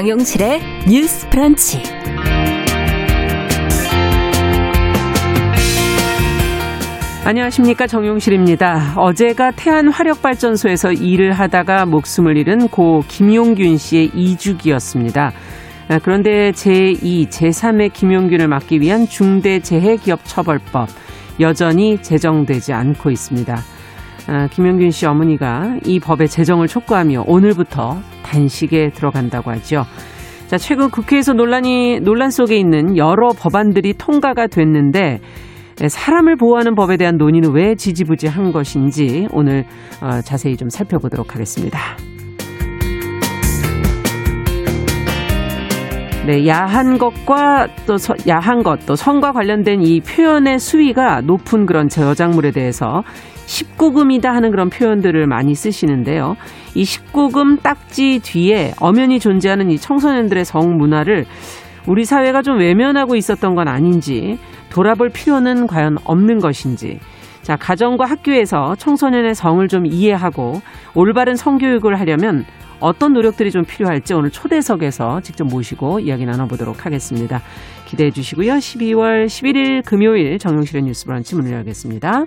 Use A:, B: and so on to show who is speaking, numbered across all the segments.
A: 정용실의 뉴스 프런치.
B: 안녕하십니까 정용실입니다. 어제가 태안 화력발전소에서 일을 하다가 목숨을 잃은 고 김용균 씨의 이주기였습니다. 아, 그런데 제2, 제3의 김용균을 막기 위한 중대재해기업처벌법 여전히 제정되지 않고 있습니다. 아, 김용균 씨 어머니가 이 법의 제정을 촉구하며 오늘부터 단식에 들어간다고 하죠. 자, 최근 국회에서 논란이 논란 속에 있는 여러 법안들이 통과가 됐는데 사람을 보호하는 법에 대한 논의는 왜 지지부지한 것인지 오늘 어, 자세히 좀 살펴보도록 하겠습니다. 네, 야한 것과 또 서, 야한 것, 또 성과 관련된 이 표현의 수위가 높은 그런 저작물에 대해서 19금이다 하는 그런 표현들을 많이 쓰시는데요. 이 19금 딱지 뒤에 엄연히 존재하는 이 청소년들의 성문화를 우리 사회가 좀 외면하고 있었던 건 아닌지 돌아볼 필요는 과연 없는 것인지 자, 가정과 학교에서 청소년의 성을 좀 이해하고 올바른 성교육을 하려면 어떤 노력들이 좀 필요할지 오늘 초대석에서 직접 모시고 이야기 나눠보도록 하겠습니다. 기대해 주시고요. 12월 11일 금요일 정용실의 뉴스 브런치 문을 열겠습니다.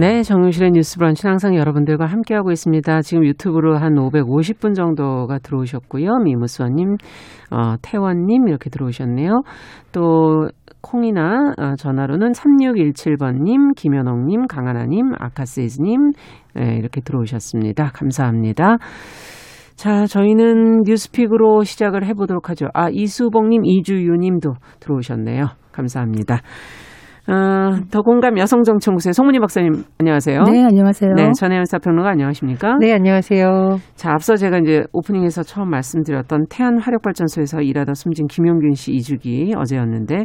B: 네, 정용실의 뉴스 브런치는 항상 여러분들과 함께하고 있습니다. 지금 유튜브로 한 550분 정도가 들어오셨고요. 미무수원님, 어, 태원님 이렇게 들어오셨네요. 또 콩이나 어, 전화로는 3617번님, 김현옥님, 강하나님, 아카세이즈님 네, 이렇게 들어오셨습니다. 감사합니다. 자, 저희는 뉴스픽으로 시작을 해보도록 하죠. 아, 이수봉님, 이주유님도 들어오셨네요. 감사합니다. 어, 더 공감 여성정치연구소의 송문희 박사님 안녕하세요.
C: 네, 안녕하세요.
B: 네, 전혜연 사평론가 안녕하십니까?
C: 네, 안녕하세요.
B: 자, 앞서 제가 이제 오프닝에서 처음 말씀드렸던 태안 화력발전소에서 일하다 숨진 김용균 씨 이주기 어제였는데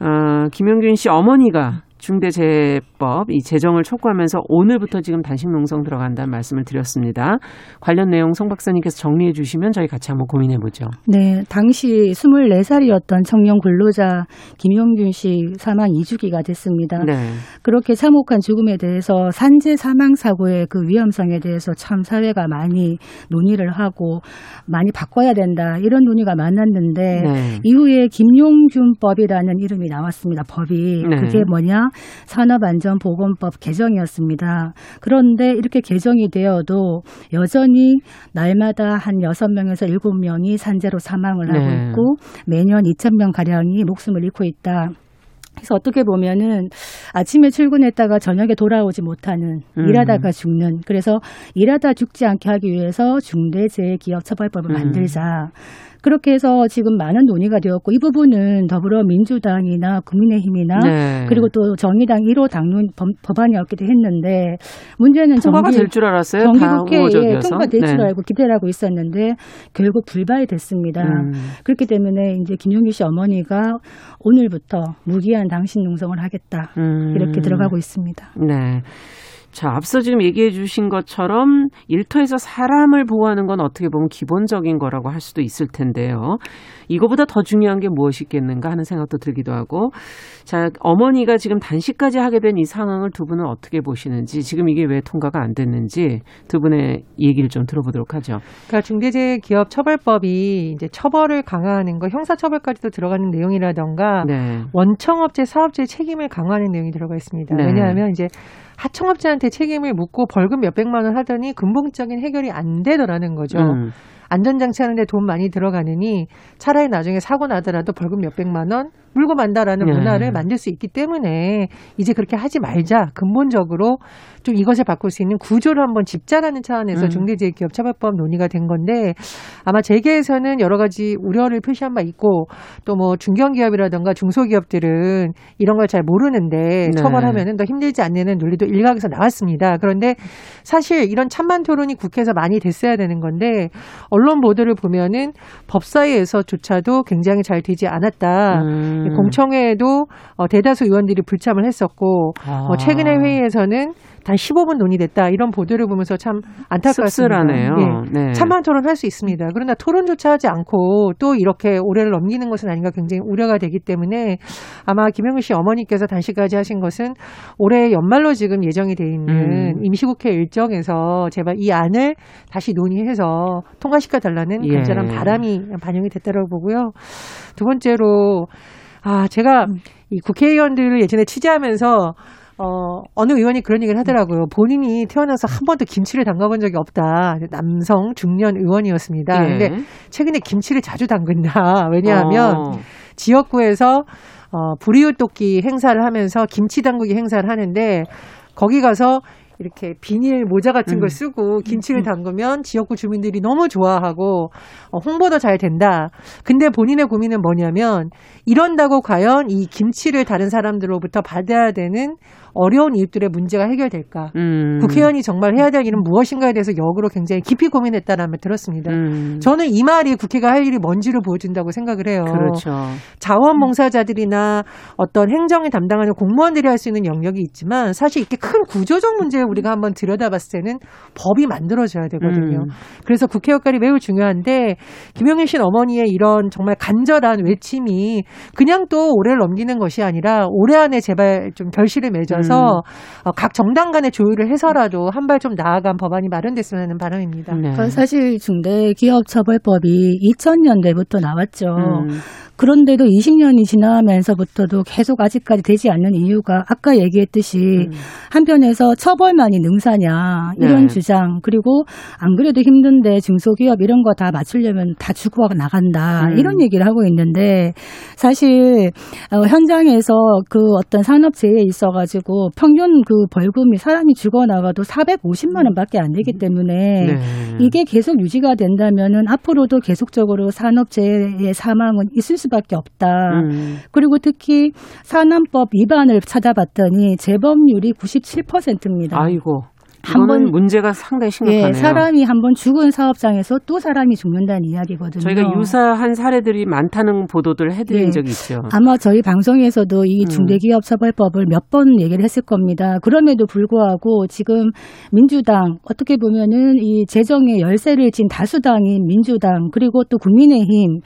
B: 어, 김용균 씨 어머니가 중대재해법 이 제정을 촉구하면서 오늘부터 지금 단식 농성 들어간다는 말씀을 드렸습니다. 관련 내용 송 박사님께서 정리해 주시면 저희 같이 한번 고민해 보죠.
C: 네, 당시 24살이었던 청년 근로자 김용균 씨 사망 2주기가 됐습니다.
B: 네.
C: 그렇게 참혹한 죽음에 대해서 산재 사망 사고의 그 위험성에 대해서 참 사회가 많이 논의를 하고 많이 바꿔야 된다 이런 논의가 많았는데
B: 네.
C: 이후에 김용균법이라는 이름이 나왔습니다. 법이
B: 네.
C: 그게 뭐냐 산업안전보건법 개정이었습니다. 그런데 이렇게 개정이 되어도 여전히 날마다 한 6명에서 7명이 산재로 사망을 하고
B: 네.
C: 있고 매년 2,000명 가량이 목숨을 잃고 있다. 그래서 어떻게 보면은 아침에 출근했다가 저녁에 돌아오지 못하는
B: 음.
C: 일하다가 죽는 그래서 일하다 죽지 않게 하기 위해서 중대재해기업처벌법을
B: 음.
C: 만들자 그렇게 해서 지금 많은 논의가 되었고 이 부분은 더불어민주당이나 국민의힘이나
B: 네.
C: 그리고 또 정의당 1호 당론 법- 법안이었기도 했는데 문제는
B: 통과가
C: 정기-
B: 될줄 알았어요. 다
C: 정기국회에
B: 우호적이어서.
C: 통과될 줄
B: 네.
C: 알고 기대를 하고 있었는데 결국 불발이 됐습니다.
B: 음.
C: 그렇기 때문에 이제 김용규 씨 어머니가 오늘부터 무기한 당신 농성을 하겠다
B: 음.
C: 이렇게 들어가고 있습니다.
B: 네. 자, 앞서 지금 얘기해 주신 것처럼 일터에서 사람을 보호하는 건 어떻게 보면 기본적인 거라고 할 수도 있을 텐데요. 이거보다 더 중요한 게 무엇이 있겠는가 하는 생각도 들기도 하고. 자, 어머니가 지금 단식까지 하게 된 이 상황을 두 분은 어떻게 보시는지, 지금 이게 왜 통과가 안 됐는지 두 분의 얘기를 좀 들어보도록 하죠.
D: 그러니까 중대재해기업처벌법이 이제 처벌을 강화하는 거, 형사처벌까지도 들어가는 내용이라던가
B: 네.
D: 원청업체, 사업자의 책임을 강화하는 내용이 들어가 있습니다.
B: 네.
D: 왜냐하면 이제 하청업체한테 책임을 묻고 벌금 몇 백만 원 하더니 근본적인 해결이 안 되더라는 거죠.
B: 음.
D: 안전장치 하는데 돈 많이 들어가느니 차라리 나중에 사고 나더라도 벌금 몇백만 원, 물고 만다라는
B: 네.
D: 문화를 만들 수 있기 때문에 이제 그렇게 하지 말자. 근본적으로 좀 이것을 바꿀 수 있는 구조를 한번 집자라는 차원에서
B: 음.
D: 중대재해기업 처벌법 논의가 된 건데 아마 재계에서는 여러 가지 우려를 표시한 바 있고 또 뭐 중견기업이라든가 중소기업들은 이런 걸 잘 모르는데
B: 네.
D: 처벌하면은 더 힘들지 않냐는 논리도 일각에서 나왔습니다. 그런데 사실 이런 찬반 토론이 국회에서 많이 됐어야 되는 건데 언론 보도를 보면은 법사위에서조차도 굉장히 잘 되지 않았다.
B: 음.
D: 공청회에도 어, 대다수 의원들이 불참을 했었고
B: 아.
D: 어, 최근의 회의에서는 단 15분 논의됐다 이런 보도를 보면서 참 안타깝습니다.
B: 씁쓸하네요.
D: 예.
B: 네.
D: 찬반 토론할 수 있습니다. 그러나 토론조차 하지 않고 또 이렇게 올해를 넘기는 것은 아닌가 굉장히 우려가 되기 때문에 아마 김영우 씨 어머니께서 단시까지 하신 것은 올해 연말로 지금 예정이 돼 있는
B: 음.
D: 임시국회 일정에서 제발 이 안을 다시 논의해서 통과시켜 달라는
B: 예.
D: 간절한 바람이 반영이 됐다고 보고요. 두 번째로 아 제가 이 국회의원들을 예전에 취재하면서 어, 어느 의원이 그런 얘기를 하더라고요. 본인이 태어나서 한 번도 김치를 담가본 적이 없다. 남성 중년 의원이었습니다.
B: 예.
D: 근데 최근에 김치를 자주 담근다. 왜냐하면
B: 어.
D: 지역구에서 어, 불이웃 돕기 행사를 하면서 김치 담그기 행사를 하는데 거기 가서 이렇게 비닐 모자 같은
B: 음.
D: 걸 쓰고 김치를 담그면 지역구 주민들이 너무 좋아하고 어, 홍보도 잘 된다. 근데 본인의 고민은 뭐냐면 이런다고 과연 이 김치를 다른 사람들로부터 받아야 되는 어려운 이웃들의 문제가 해결될까?
B: 음.
D: 국회의원이 정말 해야 될 일은 무엇인가에 대해서 역으로 굉장히 깊이 고민했다는 말 들었습니다.
B: 음.
D: 저는 이 말이 국회가 할 일이 뭔지를 보여준다고 생각을 해요.
B: 그렇죠.
D: 자원봉사자들이나 어떤 행정에 담당하는 공무원들이 할 수 있는 영역이 있지만 사실 이렇게 큰 구조적 문제를 우리가 한번 들여다봤을 때는 법이 만들어져야 되거든요.
B: 음.
D: 그래서 국회 역할이 매우 중요한데 김영일 씨 어머니의 이런 정말 간절한 외침이 그냥 또 올해를 넘기는 것이 아니라 올해 안에 제발 좀 결실을 맺어서 어, 각 정당 간의 조율을 해서라도 한 발 좀 나아간 법안이 마련됐으면 하는 바람입니다.
B: 네.
C: 사실 중대기업처벌법이 2000년대부터 나왔죠.
B: 음.
C: 그런데도 20년이 지나면서부터도 계속 아직까지 되지 않는 이유가 아까 얘기했듯이
B: 음.
C: 한편에서 처벌만이 능사냐 이런
B: 네.
C: 주장 그리고 안 그래도 힘든데 중소기업 이런 거 다 맞추려면 다 주고 나간다
B: 음.
C: 이런 얘기를 하고 있는데 사실 어, 현장에서 그 어떤 산업재해에 있어가지고 평균 그 벌금이 사람이 죽어 나가도 450만 원밖에 안 되기 때문에
B: 네.
C: 이게 계속 유지가 된다면은 앞으로도 계속적으로 산업재해의 사망은 있을 수 밖에 없다.
B: 음.
C: 그리고 특히 산안법 위반을 찾아봤더니 재범률이 97%입니다.
B: 아이고.
C: 한
B: 이거는
C: 번-
B: 문제가 상당히 심각하네요.
C: 예, 사람이 한 번 죽은 사업장에서 또 사람이 죽는다는 이야기거든요.
B: 저희가 유사한 사례들이 많다는 보도들 해드린
C: 예.
B: 적이 있죠.
C: 아마 저희 방송에서도 이
B: 음.
C: 중대기업처벌법을 몇 번 얘기를 했을 겁니다. 그럼에도 불구하고 지금 민주당 어떻게 보면은 이 재정의 열쇠를 진 다수당인 민주당 그리고 또 국민의힘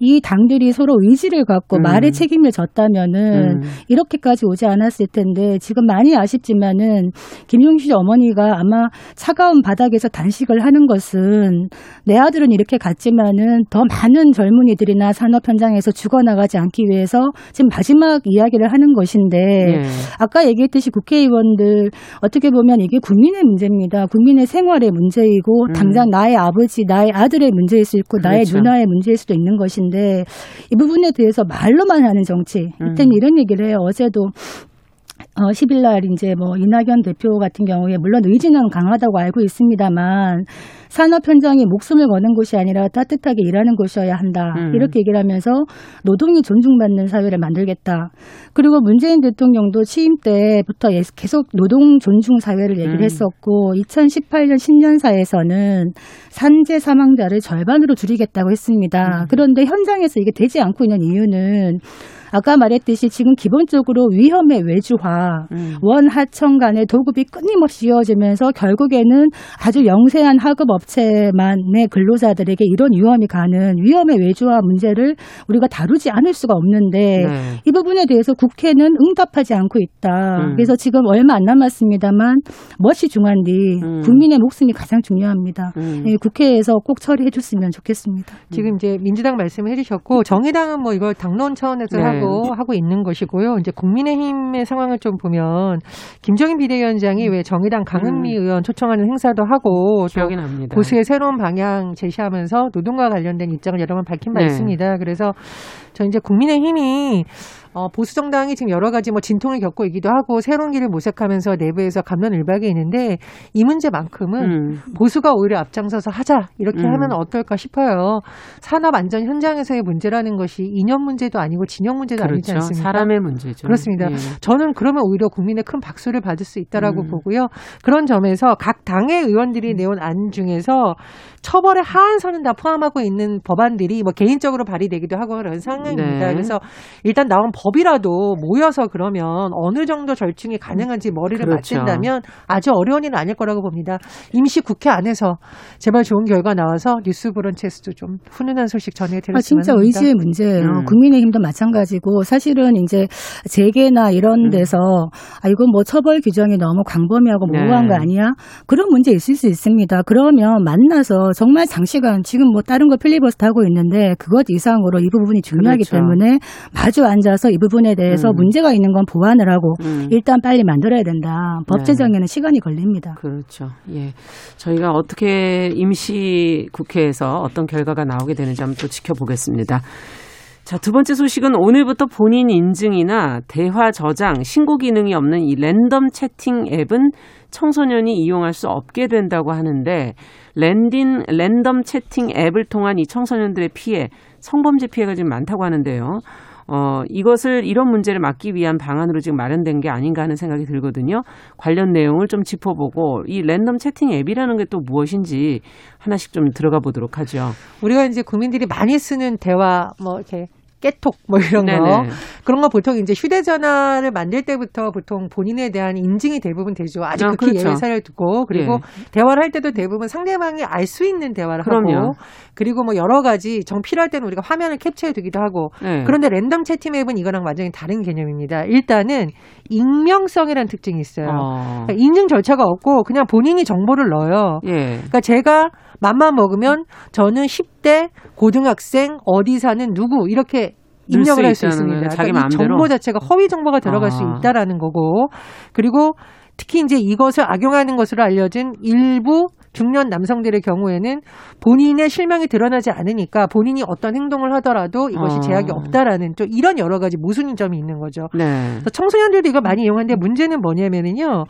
C: 이 당들이 서로 의지를 갖고
B: 음.
C: 말에 책임을 졌다면은
B: 음.
C: 이렇게까지 오지 않았을 텐데 지금 많이 아쉽지만은 김용실 어머니가 아마 차가운 바닥에서 단식을 하는 것은 내 아들은 이렇게 갔지만은 더 많은 젊은이들이나 산업 현장에서 죽어나가지 않기 위해서 지금 마지막 이야기를 하는 것인데
B: 예.
C: 아까 얘기했듯이 국회의원들 어떻게 보면 이게 국민의 문제입니다. 국민의 생활의 문제이고
B: 음.
C: 당장 나의 아버지, 나의 아들의 문제일 수 있고 나의
B: 그렇죠.
C: 누나의 문제일 수도 있는 것인데 이 부분에 대해서 말로만 하는 정치.
B: 음.
C: 이때는 이런 얘기를 해요. 어제도 어, 10일 날 이제 뭐 이낙연 대표 같은 경우에 물론 의지는 강하다고 알고 있습니다만 산업 현장에 목숨을 거는 곳이 아니라 따뜻하게 일하는 곳이어야 한다.
B: 음.
C: 이렇게 얘기를 하면서 노동이 존중받는 사회를 만들겠다. 그리고 문재인 대통령도 취임 때부터 예- 계속 노동 존중 사회를 얘기를
B: 음.
C: 했었고 2018년 신년사에서는 산재 사망자를 절반으로 줄이겠다고 했습니다.
B: 음.
C: 그런데 현장에서 이게 되지 않고 있는 이유는 아까 말했듯이 지금 기본적으로 위험의 외주화,
B: 음.
C: 원하청 간의 도급이 끊임없이 이어지면서 결국에는 아주 영세한 하급 업체만의 근로자들에게 이런 위험이 가는 위험의 외주화 문제를 우리가 다루지 않을 수가 없는데
B: 네.
C: 이 부분에 대해서 국회는 응답하지 않고 있다.
B: 음.
C: 그래서 지금 얼마 안 남았습니다만 멋이 중한디
B: 음.
C: 국민의 목숨이 가장 중요합니다.
B: 음.
C: 예, 국회에서 꼭 처리해 줬으면 좋겠습니다.
D: 지금 이제 민주당 말씀을 해주셨고 정의당은 뭐 이걸 당론 차원에서
B: 네.
D: 하고 하고 있는 것이고요. 이제 국민의힘의 상황을 좀 보면 김정인 비대위원장이 왜 정의당 강은미 의원 초청하는 행사도 하고 또
B: 기억이 납니다.
D: 보수의 새로운 방향 제시하면서 노동과 관련된 입장을 여러 번 밝힌 바
B: 네.
D: 있습니다. 그래서 저 이제 국민의힘이 어, 보수 정당이 지금 여러 가지 뭐 진통을 겪고 있기도 하고 새로운 길을 모색하면서 내부에서 감론을박이 있는데 이 문제만큼은
B: 음.
D: 보수가 오히려 앞장서서 하자 이렇게
B: 음.
D: 하면 어떨까 싶어요. 산업 안전 현장에서의 문제라는 것이 이념 문제도 아니고 진영 문제도 아니지
B: 그렇죠.
D: 않습니까?
B: 사람의 문제죠.
D: 그렇습니다.
B: 예.
D: 저는 그러면 오히려 국민의 큰 박수를 받을 수 있다라고
B: 음.
D: 보고요. 그런 점에서 각 당의 의원들이 내온 안 중에서 처벌의 하한선은 다 포함하고 있는 법안들이 뭐 개인적으로 발의되기도 하고 그런 상황입니다.
B: 네.
D: 그래서 일단 나온 법이라도 모여서 그러면 어느 정도 절충이 가능한지 머리를
B: 그렇죠.
D: 맞댄다면 아주 어려운 일은 아닐 거라고 봅니다. 임시 국회 안에서 제발 좋은 결과 나와서 뉴스 브런치에서도 좀 훈훈한 소식
C: 아,
D: 전해드렸으면
C: 진짜
D: 합니다.
C: 의지의 문제예요.
B: 음.
C: 국민의힘도 마찬가지고 사실은 이제 재계나 이런
B: 음.
C: 데서 아 이건 뭐 처벌 규정이 너무 광범위하고
B: 네.
C: 모호한 거 아니야? 그런 문제 있을 수 있습니다. 그러면 만나서 정말 장시간 지금 뭐 다른 거 필리버스터 하고 있는데 그것 이상으로 이 부분이 중요하기
B: 그렇죠.
C: 때문에 마주 앉아서 이 부분에 대해서
B: 음.
C: 문제가 있는 건 보완을 하고
B: 음.
C: 일단 빨리 만들어야 된다. 법
B: 네.
C: 제정에는 시간이 걸립니다.
B: 그렇죠. 예. 저희가 어떻게 임시 국회에서 어떤 결과가 나오게 되는지 한번 또 지켜보겠습니다. 자, 두 번째 소식은 오늘부터 본인 인증이나 대화 저장, 신고 기능이 없는 이 랜덤 채팅 앱은 청소년이 이용할 수 없게 된다고 하는데 랜딘 랜덤 채팅 앱을 통한 이 청소년들의 피해, 성범죄 피해가 지금 많다고 하는데요. 어, 이것을 이런 문제를 막기 위한 방안으로 지금 마련된 게 아닌가 하는 생각이 들거든요. 관련 내용을 좀 짚어보고 이 랜덤 채팅 앱이라는 게 또 무엇인지 하나씩 좀 들어가 보도록 하죠.
D: 우리가 이제 국민들이 많이 쓰는 대화 뭐 이렇게 깨톡 뭐 이런 거
B: 네네.
D: 그런 거 보통 이제 휴대전화를 만들 때부터 보통 본인에 대한 인증이 대부분 되죠. 아주
B: 아,
D: 극히
B: 그렇죠.
D: 예외 사례를 두고 그리고
B: 예.
D: 대화를 할 때도 대부분 상대방이 알 수 있는 대화를
B: 그럼요.
D: 하고 그리고 뭐 여러 가지 정 필요할 때는 우리가 화면을 캡처해 두기도 하고
B: 네.
D: 그런데 랜덤 채팅 앱은 이거랑 완전히 다른 개념입니다. 일단은 익명성이라는 특징이 있어요.
B: 어.
D: 그러니까 인증 절차가 없고 그냥 본인이 정보를 넣어요.
B: 예.
D: 그러니까 제가 맘만 먹으면 저는 10대 고등학생 어디 사는 누구 이렇게 입력을 수할수 있습니다.
B: 자기
D: 그러니까 이? 정보 자체가 허위 정보가 들어갈
B: 아.
D: 수 있다라는 거고 그리고 특히 이제 이것을 악용하는 것으로 알려진 일부 중년 남성들의 경우에는 본인의 실명이 드러나지 않으니까 본인이 어떤 행동을 하더라도 이것이
B: 어.
D: 제약이 없다라는 또 이런 여러 가지 모순인 점이 있는 거죠.
B: 네.
D: 청소년들도 이걸 많이 이용하는데 문제는 뭐냐면은요.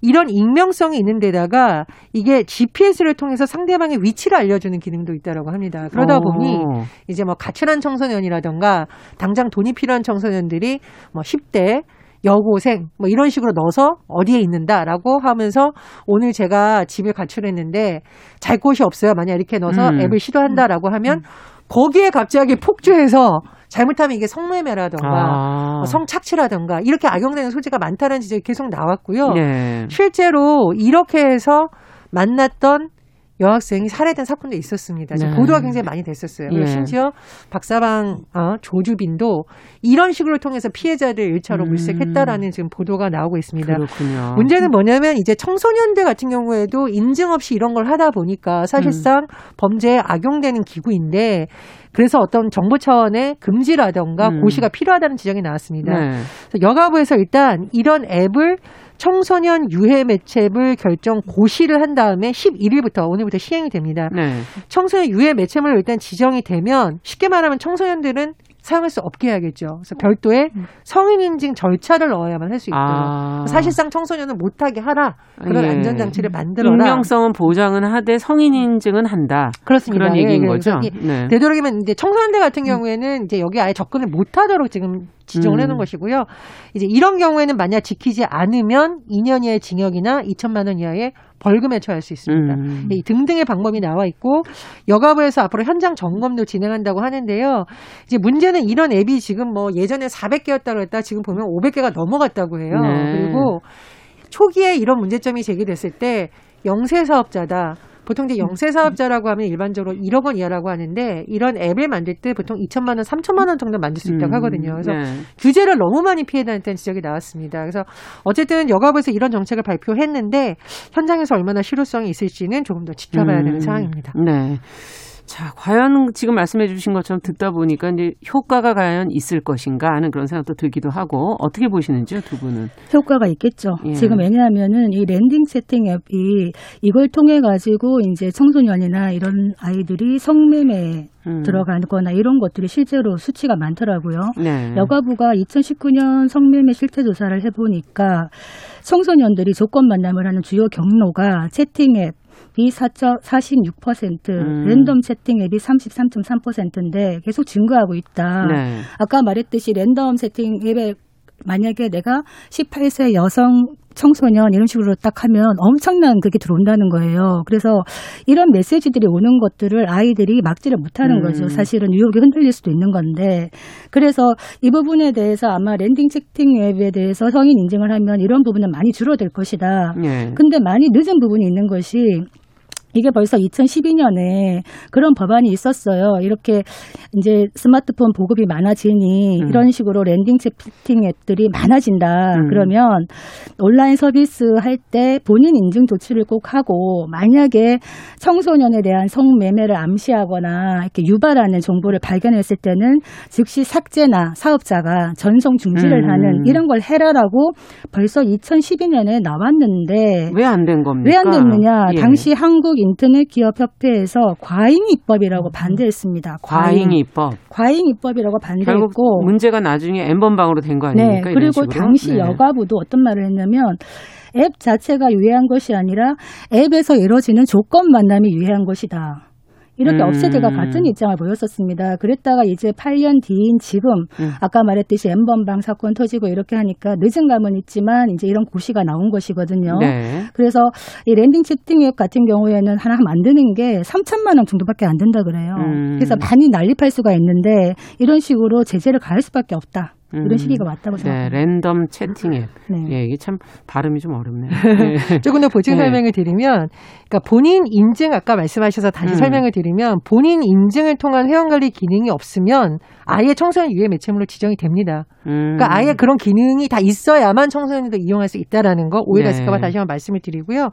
D: 이런 익명성이 있는 데다가 이게 GPS를 통해서 상대방의 위치를 알려주는 기능도 있다라고 합니다. 그러다
B: 어.
D: 보니 이제 뭐 가출한 청소년이라던가 당장 돈이 필요한 청소년들이 뭐 10대 여고생 뭐 이런 식으로 넣어서 어디에 있는다라고 하면서 오늘 제가 집을 가출했는데 잘 곳이 없어요. 만약 이렇게 넣어서
B: 음.
D: 앱을 시도한다라고 하면 거기에 갑자기 폭주해서 잘못하면 이게 성매매라던가
B: 아.
D: 뭐 성착취라던가 이렇게 악용되는 소지가 많다는 지적이 계속 나왔고요.
B: 네.
D: 실제로 이렇게 해서 만났던 여학생이 살해된 사건도 있었습니다. 지금
B: 네.
D: 보도가 굉장히 많이 됐었어요.
B: 예.
D: 심지어 박사방 어, 조주빈도 이런 식으로 통해서 피해자들 1차로
B: 음.
D: 물색했다라는 지금 보도가 나오고 있습니다.
B: 그렇군요.
D: 문제는 뭐냐면 이제 청소년들 같은 경우에도 인증 없이 이런 걸 하다 보니까 사실상 범죄에 악용되는 기구인데 그래서 어떤 정부 차원의 금지라던가
B: 음.
D: 고시가 필요하다는 지적이 나왔습니다.
B: 네.
D: 여가부에서 일단 이런 앱을 청소년 유해 매체물 결정 고시를 한 다음에 11일부터 오늘부터 시행이 됩니다.
B: 네.
D: 청소년 유해 매체물 일단 지정이 되면 쉽게 말하면 청소년들은 사용할 수 없게 해야겠죠. 그래서 별도의 성인 인증 절차를 넣어야만 할 수 있도록.
B: 아.
D: 사실상 청소년은 못하게 하라. 그런
B: 예.
D: 안전 장치를 만들어라.
B: 익명성은 보장은 하되 성인 인증은 한다.
D: 그렇습니다.
B: 그런
D: 예,
B: 얘기인
D: 예.
B: 거죠.
D: 그래서 이-
B: 네.
D: 되도록이면 이제 청소년들 같은 경우에는 이제 여기 아예 접근을 못하도록 지금 지정을
B: 음.
D: 해놓은 것이고요. 이제 이런 경우에는 만약 지키지 않으면 2년 이하의 징역이나 2천만 원 이하의 벌금에 처할 수 있습니다.
B: 음.
D: 이 등등의 방법이 나와 있고 여가부에서 앞으로 현장 점검도 진행한다고 하는데요. 이제 문제는 이런 앱이 지금 뭐 예전에 400개였다고 했다 지금 보면 500개가 넘어갔다고 해요.
B: 네.
D: 그리고 초기에 이런 문제점이 제기됐을 때 영세 사업자다. 보통 이제 영세 사업자라고 하면 일반적으로 1억 원 이하라고 하는데 이런 앱을 만들 때 보통 2천만 원, 3천만 원 정도 만들 수 있다고
B: 음.
D: 하거든요. 그래서
B: 네.
D: 규제를 너무 많이 피해다녔다는 지적이 나왔습니다. 그래서 어쨌든 여가부에서 이런 정책을 발표했는데 현장에서 얼마나 실효성이 있을지는 조금 더 지켜봐야 되는
B: 음.
D: 상황입니다.
B: 네. 자, 과연 지금 말씀해 주신 것처럼 듣다 보니까 이제 효과가 과연 있을 것인가 하는 그런 생각도 들기도 하고 어떻게 보시는지요, 두 분은?
C: 효과가 있겠죠.
B: 예.
C: 지금 왜냐하면은 이 랜덤 채팅 앱이 이걸 통해 가지고 이제 청소년이나 이런 아이들이 성매매
B: 음.
C: 들어가거나 이런 것들이 실제로 수치가 많더라고요.
B: 네.
C: 여가부가 2019년 성매매 실태 조사를 해 보니까 청소년들이 조건 만남을 하는 주요 경로가 채팅 앱 이 4.46%,
B: 음.
C: 랜덤 채팅 앱이 33.3%인데 계속 증가하고 있다.
B: 네.
C: 아까 말했듯이 랜덤 채팅 앱에 만약에 내가 18세 여성 청소년 이런 식으로 딱 하면 엄청난 그게 들어온다는 거예요. 그래서 이런 메시지들이 오는 것들을 아이들이 막지를 못하는
B: 음.
C: 거죠. 사실은 유혹이 흔들릴 수도 있는 건데. 그래서 이 부분에 대해서 아마 랜덤 채팅 앱에 대해서 성인 인증을 하면 이런 부분은 많이 줄어들 것이다.
B: 예.
C: 근데 많이 늦은 부분이 있는 것이 이게 벌써 2012년에 그런 법안이 있었어요. 이렇게 이제 스마트폰 보급이 많아지니
B: 음.
C: 이런 식으로 랜덤 채팅 앱들이 많아진다.
B: 음.
C: 그러면 온라인 서비스 할 때 본인 인증 조치를 꼭 하고 만약에 청소년에 대한 성매매를 암시하거나 이렇게 유발하는 정보를 발견했을 때는 즉시 삭제나 사업자가 전송 중지를
B: 음.
C: 하는 이런 걸 해라라고 벌써 2012년에 나왔는데
B: 왜 안 된 겁니까?
C: 왜 안 됐느냐?
B: 예.
C: 당시 한국 인터넷 기업 협회에서 과잉 입법이라고 반대했습니다.
B: 과잉 입법.
C: 과잉 입법이라고 반대했고
B: 문제가 나중에 엠번방으로 된 거 아닙니까?
C: 네. 그리고? 당시
B: 네.
C: 여가부도 어떤 말을 했냐면 앱 자체가 유해한 것이 아니라 앱에서 이루어지는 조건 만남이 유해한 것이다. 이렇게
B: 음.
C: 업체들과 같은 입장을 보였었습니다. 그랬다가 이제 8년 뒤인 지금
B: 음.
C: 아까 말했듯이 엠번방 사건 터지고 이렇게 하니까 늦은 감은 있지만 이제 이런 고시가 나온 것이거든요.
B: 네.
C: 그래서 이 랜덤 채팅 앱 같은 경우에는 하나 만드는 게 3천만 원 정도밖에 안 된다 그래요.
B: 음.
C: 그래서 많이 난립할 수가 있는데 이런 식으로 제재를 가할 수밖에 없다. 이런
B: 음.
C: 시기가 맞다고
B: 네,
C: 생각합니다.
B: 랜덤 채팅 앱.
C: 네.
B: 예, 이게 참 발음이 좀 어렵네요. 네.
D: 조금 더 보충
B: 네.
D: 설명을 드리면, 그러니까 본인 인증 아까 말씀하셔서 다시
B: 음.
D: 설명을 드리면 본인 인증을 통한 회원관리 기능이 없으면 아예 청소년 유해 매체물로 지정이 됩니다.
B: 음.
D: 그러니까 아예 그런 기능이 다 있어야만 청소년도 이용할 수 있다라는 거 오해가
B: 네.
D: 있을까봐 다시 한번 말씀을 드리고요.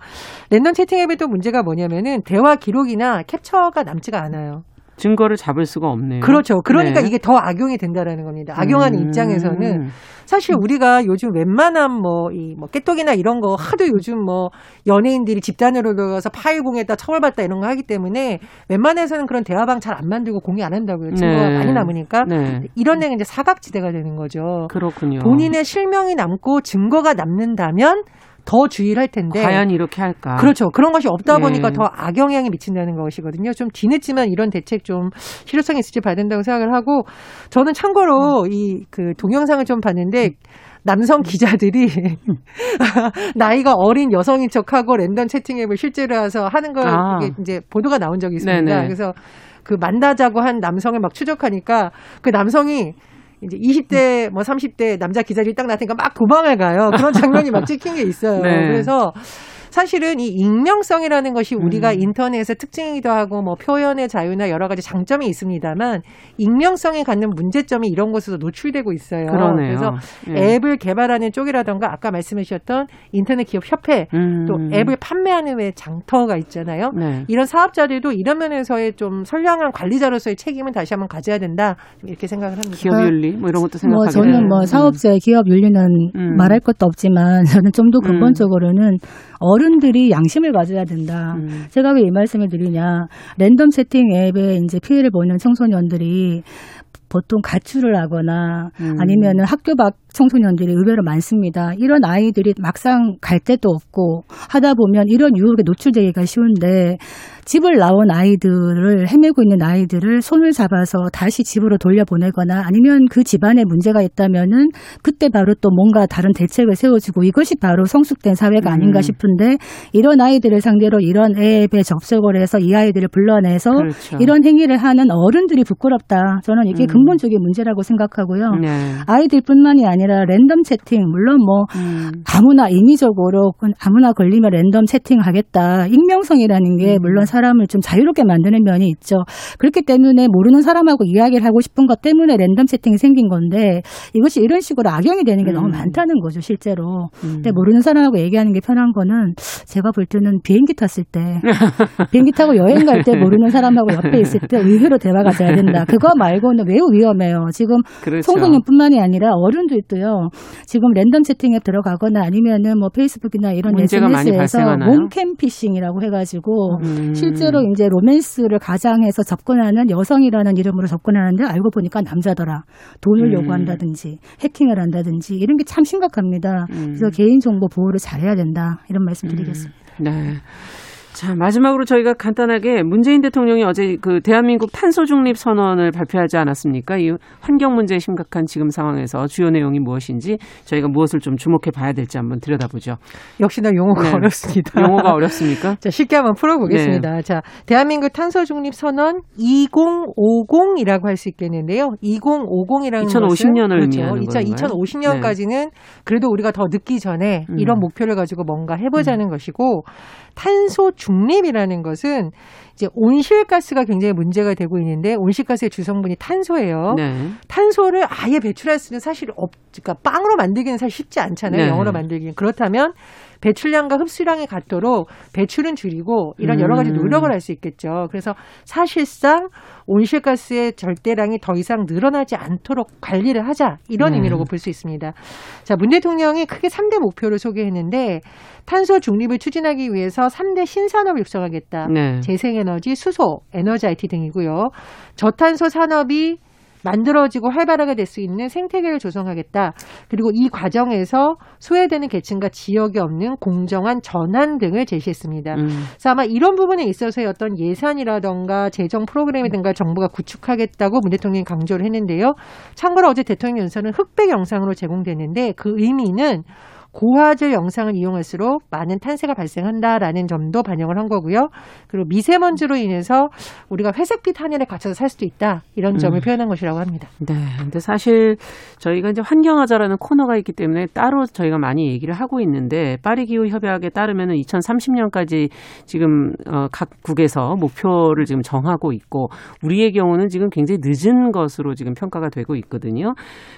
D: 랜덤 채팅 앱의 또 문제가 뭐냐면은 대화 기록이나 캡처가 남지가 않아요.
B: 증거를 잡을 수가 없네요.
D: 그렇죠. 그러니까
B: 네.
D: 이게 더 악용이 된다라는 겁니다. 악용하는
B: 음.
D: 입장에서는 사실 우리가 요즘 웬만한 뭐, 이, 뭐, 깨똑이나 이런 거 하도 요즘 뭐, 연예인들이 집단으로 들어가서 파일 공유했다 처벌받다 이런 거 하기 때문에 웬만해서는 그런 대화방 잘 안 만들고 공유 안 한다고요. 증거가
B: 네.
D: 많이 남으니까.
B: 네.
D: 이런 데는 이제 사각지대가 되는 거죠.
B: 그렇군요.
D: 본인의 실명이 남고 증거가 남는다면 더 주의를 할 텐데.
B: 과연 이렇게 할까?
D: 그렇죠. 그런 것이 없다
B: 네.
D: 보니까 더 악영향이 미친다는 것이거든요. 좀 뒤늦지만 이런 대책 좀 실효성이 있을지 봐야 된다고 생각을 하고 저는 참고로 이그 동영상을 좀 봤는데 남성 기자들이 나이가 어린 여성인 척하고 랜덤 채팅 앱을 실제로 해서 하는 걸
B: 아.
D: 이게 이제 보도가 나온 적이 있습니다.
B: 네네.
D: 그래서 그 만나자고 한 남성을 막 추적하니까 그 남성이 이제 20대 뭐 30대 남자 기자들이 딱 나타니까 막 도망을 가요. 그런 장면이 막 찍힌 게 있어요.
B: 네.
D: 그래서 사실은 이 익명성이라는 것이 우리가
B: 음.
D: 인터넷의 특징이기도 하고 뭐 표현의 자유나 여러 가지 장점이 있습니다만 익명성이 갖는 문제점이 이런 곳에서 노출되고 있어요.
B: 그러네요.
D: 래서
B: 예.
D: 앱을 개발하는 쪽이라던가 아까 말씀해 주셨던 인터넷 기업 협회
B: 음.
D: 또 앱을 판매하는 왜 장터가 있잖아요.
B: 네.
D: 이런 사업자들도 이런 면에서의 좀 선량한 관리자로서의 책임을 다시 한번 가져야 된다 이렇게 생각을 합니다.
B: 기업 윤리 뭐 이런 것도
C: 뭐
B: 생각하게
C: 저는
B: 되는.
C: 뭐
B: 음.
C: 사업자의 기업 윤리는
B: 음.
C: 말할 것도 없지만 저는 좀 더 근본적으로는 어른 들이 양심을 가져야 된다.
B: 음.
C: 제가 왜 이 말씀을 드리냐. 랜덤 채팅 앱에 이제 피해를 보는 청소년들이 보통 가출을 하거나
B: 음.
C: 아니면은 학교 밖 청소년들이 의외로 많습니다. 이런 아이들이 막상 갈 데도 없고 하다 보면 이런 유혹에 노출되기가 쉬운데 집을 나온 아이들을 헤매고 있는 아이들을 손을 잡아서 다시 집으로 돌려보내거나 아니면 그 집안에 문제가 있다면은 그때 바로 또 뭔가 다른 대책을 세워주고 이것이 바로 성숙된 사회가 아닌가
B: 음.
C: 싶은데 이런 아이들을 상대로 이런 앱에 접속을 해서 이 아이들을 불러내서
B: 그렇죠.
C: 이런 행위를 하는 어른들이 부끄럽다. 저는 이게
B: 음.
C: 근본적인 문제라고 생각하고요.
B: 네.
C: 아이들뿐만이 아니라 아니라 랜덤 채팅 물론 뭐
B: 음.
C: 아무나 인위적으로 그 아무나 걸리면 랜덤 채팅하겠다. 익명성이라는 게
B: 음.
C: 물론 사람을 좀 자유롭게 만드는 면이 있죠. 그렇기 때문에 모르는 사람하고 이야기를 하고 싶은 것 때문에 랜덤 채팅이 생긴 건데 이것이 이런 식으로 악용이 되는 게 너무
B: 음.
C: 많다는 거죠, 실제로.
B: 음.
C: 근데 모르는 사람하고 얘기하는 게 편한 거는 제가 볼 때는 비행기 탔을 때 비행기 타고 여행 갈 때 모르는 사람하고 옆에 있을 때 의외로 대화가 잘 된다. 그거 말고는 매우 위험해요. 지금
B: 그렇죠.
C: 청소년뿐만이 아니라 어른도 있고 요. 지금 랜덤 채팅에 들어가거나 아니면은 뭐 페이스북이나 이런 SNS에서
B: 발생하나요?
C: 몽캠피싱이라고 해가지고
B: 음.
C: 실제로 이제 로맨스를 가장해서 접근하는 여성이라는 이름으로 접근하는데 알고 보니까 남자더라. 돈을
B: 음.
C: 요구한다든지 해킹을 한다든지 이런 게 참 심각합니다.
B: 음.
C: 그래서 개인정보 보호를 잘해야 된다. 이런 말씀 드리겠습니다.
B: 네. 자, 마지막으로 저희가 간단하게 문재인 대통령이 어제 그 대한민국 탄소 중립 선언을 발표하지 않았습니까? 이 환경 문제의 심각한 지금 상황에서 주요 내용이 무엇인지 저희가 무엇을 좀 주목해 봐야 될지 한번 들여다보죠.
D: 역시나 용어가
B: 네.
D: 어렵습니다.
B: 용어가 어렵습니까?
D: 자, 쉽게 한번 풀어 보겠습니다. 자, 대한민국 탄소 중립 선언 2050이라고 할 수 있겠는데요. 2050이라는
B: 2050 년을
D: 그렇죠.
B: 의미하는
D: 2050년까지는 그래도 우리가 더 늦기 전에
B: 음.
D: 이런 목표를 가지고 뭔가 해 보자는 것이고 탄소 중립이라는 것은 이제 온실가스가 굉장히 문제가 되고 있는데 온실가스의 주성분이 탄소예요.
B: 네.
D: 탄소를 아예 배출할 수는 사실 없, 그러니까 빵으로 만들기는 사실 쉽지 않잖아요.
B: 네.
D: 영어로 만들기는. 그렇다면 배출량과 흡수량이 같도록 배출은 줄이고 이런 여러 가지
B: 음.
D: 노력을 할 수 있겠죠. 그래서 사실상 온실가스의 절대량이 더 이상 늘어나지 않도록 관리를 하자 이런
B: 네.
D: 의미로 볼수 있습니다. 자, 문 대통령이 크게 3대 목표를 소개했는데 탄소 중립을 추진하기 위해서 3대 신산업을 육성하겠다.
B: 네.
D: 재생에너지, 수소, 에너지 IT 등이고요. 저탄소 산업이 만들어지고 활발하게 될 수 있는 생태계를 조성하겠다. 그리고 이 과정에서 소외되는 계층과 지역이 없는 공정한 전환 등을 제시했습니다.
B: 음.
D: 그래서 아마 이런 부분에 있어서의 어떤 예산이라던가 재정 프로그램이든가 정부가 구축하겠다고 문 대통령이 강조를 했는데요. 참고로 어제 대통령 연설은 흑백 영상으로 제공됐는데 그 의미는 고화질 영상을 이용할수록 많은 탄세가 발생한다라는 점도 반영을 한 거고요. 그리고 미세먼지로 인해서 우리가 회색빛 하늘에 갇혀서 살 수도 있다 이런 점을
B: 음.
D: 표현한 것이라고 합니다.
B: 네. 근데 사실 저희가 이제 환경하자라는 코너가 있기 때문에 따로 저희가 많이 얘기를 하고 있는데 파리 기후 협약에 따르면은 2030년까지 지금 어, 각국에서 목표를 지금 정하고 있고 우리의 경우는 지금 굉장히 늦은 것으로 지금 평가가 되고 있거든요.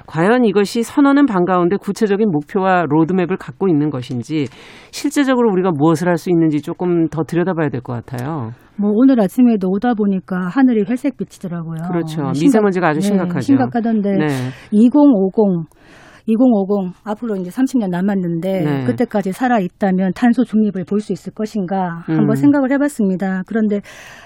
B: 과연 이것이 선언은 반가운데 구체적인 목표와 로드맵 을 갖고 있는 것인지 실제적으로 우리가 무엇을 할 수 있는지 조금 더 들여다봐야 될 것 같아요.
C: 뭐 오늘 아침에도 오다 보니까 하늘이 회색빛이더라고요.
B: 그렇죠.
C: 심각-
B: 미세먼지가 아주
C: 네,
B: 심각하죠.
C: 심각하던데
B: 네.
C: 2050 2050 앞으로 이제 30년 남았는데
B: 네.
C: 그때까지 살아 있다면 탄소 중립을 볼 수 있을 것인가
B: 음.
C: 한번 생각을 해봤습니다. 그런데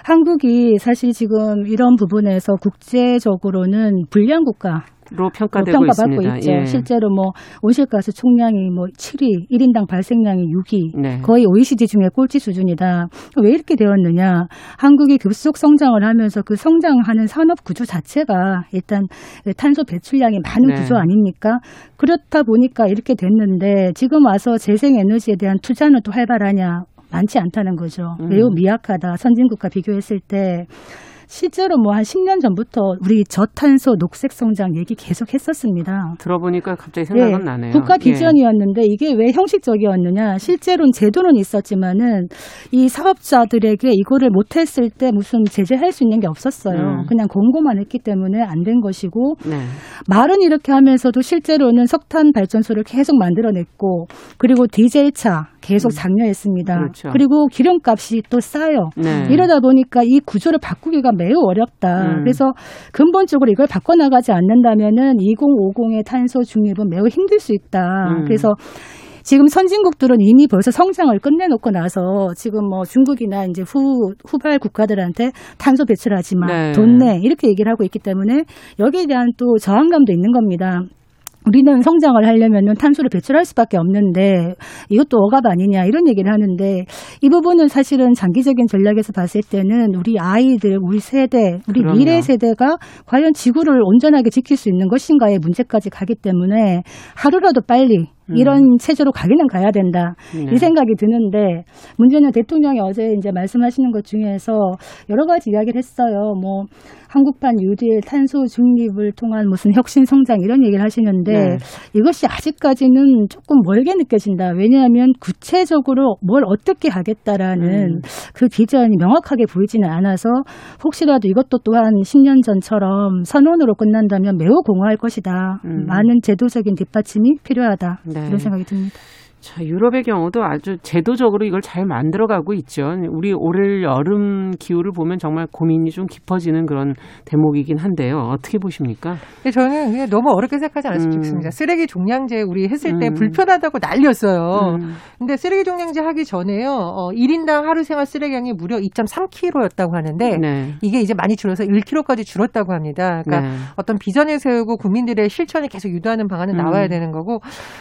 C: 한국이 사실 지금 이런 부분에서 국제적으로는 불량 국가
B: 로 평가되고
C: 평가받고
B: 있습니다.
C: 있죠.
B: 예.
C: 실제로 뭐 온실가스 총량이 뭐 7위, 1인당 발생량이 6위,
B: 네.
C: 거의 OECD 중에 꼴찌 수준이다. 왜 이렇게 되었느냐? 한국이 급속 성장을 하면서 그 성장하는 산업 구조 자체가 일단 탄소 배출량이 많은
B: 네.
C: 구조 아닙니까? 그렇다 보니까 이렇게 됐는데 지금 와서 재생 에너지에 대한 투자는 또 활발하냐? 많지 않다는 거죠.
B: 음.
C: 매우 미약하다. 선진국과 비교했을 때. 실제로 뭐 한 10년 전부터 우리 저탄소 녹색 성장 얘기 계속 했었습니다.
B: 들어보니까 갑자기 생각은
C: 예,
B: 나네요.
C: 국가
B: 예.
C: 비전이었는데 이게 왜 형식적이었느냐? 실제로는 제도는 있었지만은 이 사업자들에게 이거를 못했을 때 무슨 제재할 수 있는 게 없었어요.
B: 음.
C: 그냥 공고만 했기 때문에 안 된 것이고
B: 네.
C: 말은 이렇게 하면서도 실제로는 석탄 발전소를 계속 만들어냈고 그리고 디젤 차 계속 장려했습니다.
B: 음. 그렇죠.
C: 리고 기름값이 또 싸요.
B: 네.
C: 이러다 보니까 이 구조를 바꾸기가 매우 어렵다.
B: 음.
C: 그래서 근본적으로 이걸 바꿔나가지 않는다면은 2050의 탄소 중립은 매우 힘들 수 있다.
B: 음.
C: 그래서 지금 선진국들은 이미 벌써 성장을 끝내놓고 나서 지금 뭐 중국이나 이제 후, 후발 국가들한테 탄소 배출하지 마,
B: 네.
C: 돈 내, 이렇게 얘기를 하고 있기 때문에 여기에 대한 또 저항감도 있는 겁니다. 우리는 성장을 하려면은 탄소를 배출할 수밖에 없는데 이것도 억압 아니냐 이런 얘기를 하는데 이 부분은 사실은 장기적인 전략에서 봤을 때는 우리 아이들, 우리 세대, 우리
B: 그럼요.
C: 미래 세대가 과연 지구를 온전하게 지킬 수 있는 것인가의 문제까지 가기 때문에 하루라도 빨리 이런 체제로 가기는 가야 된다.
B: 네.
C: 이 생각이 드는데 문재인 대통령이 어제 이제 말씀하시는 것 중에서 여러 가지 이야기를 했어요. 뭐 한국판 뉴딜 탄소 중립을 통한 무슨 혁신 성장 이런 얘기를 하시는데
B: 네.
C: 이것이 아직까지는 조금 멀게 느껴진다. 왜냐하면 구체적으로 뭘 어떻게 하겠다라는
B: 음.
C: 그 비전이 명확하게 보이지는 않아서 혹시라도 이것도 또한 10년 전처럼 선언으로 끝난다면 매우 공허할 것이다.
B: 음.
C: 많은 제도적인 뒷받침이 필요하다.
B: 네.
C: 이런 생각이 듭니다.
B: 자, 유럽의 경우도 아주 제도적으로 이걸 잘 만들어가고 있죠. 우리 올 여름 기후를 보면 정말 고민이 좀 깊어지는 그런 대목이긴 한데요. 어떻게 보십니까?
D: 근데 저는 그냥 너무 어렵게 생각하지 않았으면
B: 음.
D: 좋겠습니다. 쓰레기 종량제 우리 했을 때
B: 음.
D: 불편하다고 난리였어요.
B: 음.
D: 근데 쓰레기 종량제 하기 전에요. 어, 1인당 하루 생활 쓰레기량이 무려 2.3kg였다고 하는데
B: 네.
D: 이게 이제 많이 줄어서 1kg까지 줄었다고 합니다. 그러니까
B: 네.
D: 어떤 비전을 세우고 국민들의 실천을 계속 유도하는 방안은
B: 음.
D: 나와야 되는 거고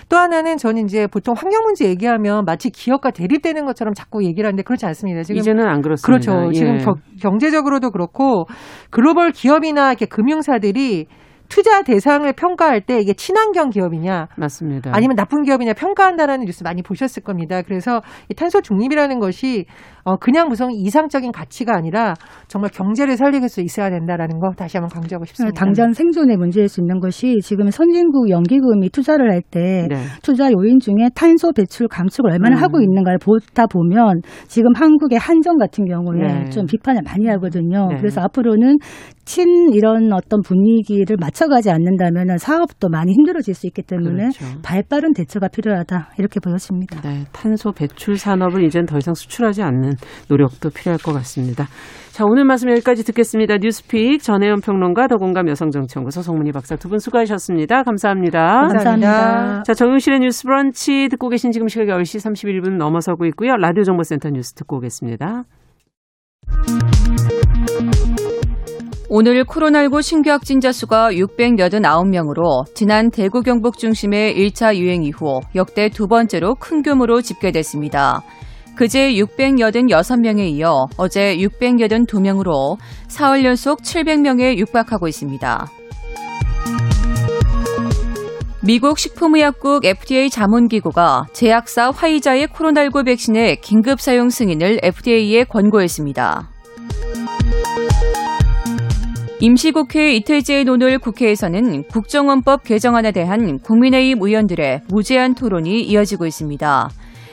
D: 또 하나는 저는 이제 보통 환경 문제 얘기하면 마치 기업과 대립되는 것처럼 자꾸 얘기를 하는데 그렇지 않습니다. 지금
B: 이제는 안 그렇습니다.
D: 그렇죠.
B: 예.
D: 지금 겨- 경제적으로도 그렇고 글로벌 기업이나 이렇게 금융사들이 투자 대상을 평가할 때 이게 친환경 기업이냐
B: 맞습니다.
D: 아니면 나쁜 기업이냐 평가한다라는 뉴스 많이 보셨을 겁니다. 그래서 이 탄소 중립이라는 것이 어 그냥 무슨 이상적인 가치가 아니라 정말 경제를 살리길 수 있어야 된다라는 거 다시 한번 강조하고 싶습니다.
C: 당장 생존의 문제일 수 있는 것이 지금 선진국 연기금이 투자를 할때
B: 네.
C: 투자 요인 중에 탄소 배출 감축을 얼마나
B: 음.
C: 하고 있는가를 보다 보면 지금 한국의 한정 같은 경우에
B: 네.
C: 좀 비판을 많이 하거든요.
B: 네.
C: 그래서 앞으로는 친 이런 어떤 분위기를 맞춰가지 않는다면 사업도 많이 힘들어질 수 있기 때문에
B: 그렇죠.
C: 발빠른 대처가 필요하다 이렇게 보여집니다.
B: 네, 탄소 배출 산업을 이젠 더 이상 수출하지 않는 노력도 필요할 것 같습니다. 자, 오늘 말씀 여기까지 듣겠습니다. 뉴스픽 전혜연 평론가 더공감 여성정치연구소 송문희 박사 두 분 수고하셨습니다. 감사합니다.
C: 감사합니다.
B: 자, 정용실의 뉴스 브런치 듣고 계신 지금 시각이 10시 31분 넘어서고 있고요. 라디오 정보센터 뉴스 듣고 오겠습니다.
A: 오늘 코로나19 신규 확진자 수가 689명으로 지난 대구 경북 중심의 1차 유행 이후 역대 두 번째로 큰 규모로 집계됐습니다. 그제 686명에 이어 어제 682명으로 4월 연속 700명에 육박하고 있습니다. 미국 식품의약국 FDA 자문기구가 제약사 화이자의 코로나19 백신의 긴급 사용 승인을 FDA에 권고했습니다. 임시국회 이틀째의 논을 국회에서는 국정원법 개정안에 대한 국민의힘 의원들의 무제한 토론이 이어지고 있습니다.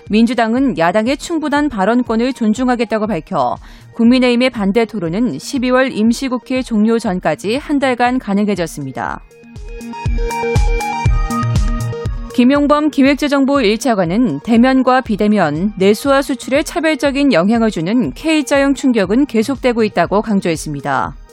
A: 민주당은 야당의 충분한 발언권을 존중하겠다고 밝혀 국민의힘의 반대 토론은 12월 임시국회 종료 전까지 한 달간 가능해졌습니다. 김용범 기획재정부 1차관은 대면과 비대면, 내수와 수출에 차별적인 영향을 주는 K자형 충격은 계속되고 있다고 강조했습니다.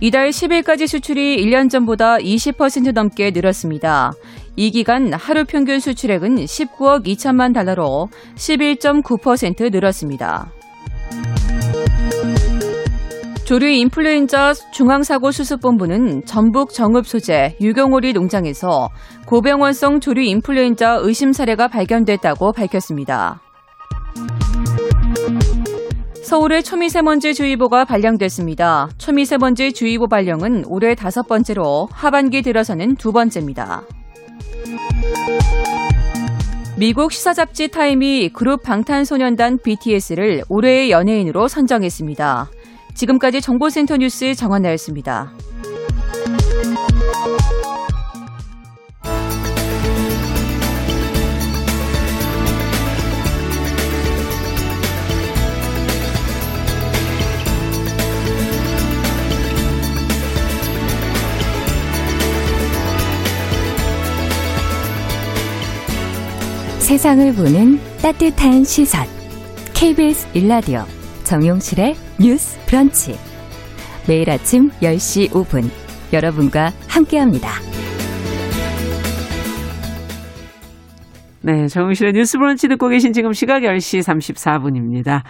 A: 이달 10일까지 수출이 1년 전보다 20% 넘게 늘었습니다. 이 기간 하루 평균 수출액은 19억 2천만 달러로 11.9% 늘었습니다. 조류 인플루엔자 중앙사고수습본부는 전북 정읍 소재 유경오리 농장에서 고병원성 조류 인플루엔자 의심 사례가 발견됐다고 밝혔습니다. 서울의 초미세먼지 주의보가 발령됐습니다. 초미세먼지 주의보 발령은 올해 다섯 번째로 하반기 들어서는 두 번째입니다. 미국 시사 잡지 타임이 그룹 방탄소년단 BTS를 올해의 연예인으로 선정했습니다. 지금까지 정보센터 뉴스 정한나였습니다. 세상을 보는 따뜻한 시선. KBS 일라디오 정용실의 뉴스 브런치. 매일 아침 10시 5분 여러분과 함께합니다.
B: 네, 정용실의 뉴스 브런치 듣고 계신 지금 시각 10시 34분입니다.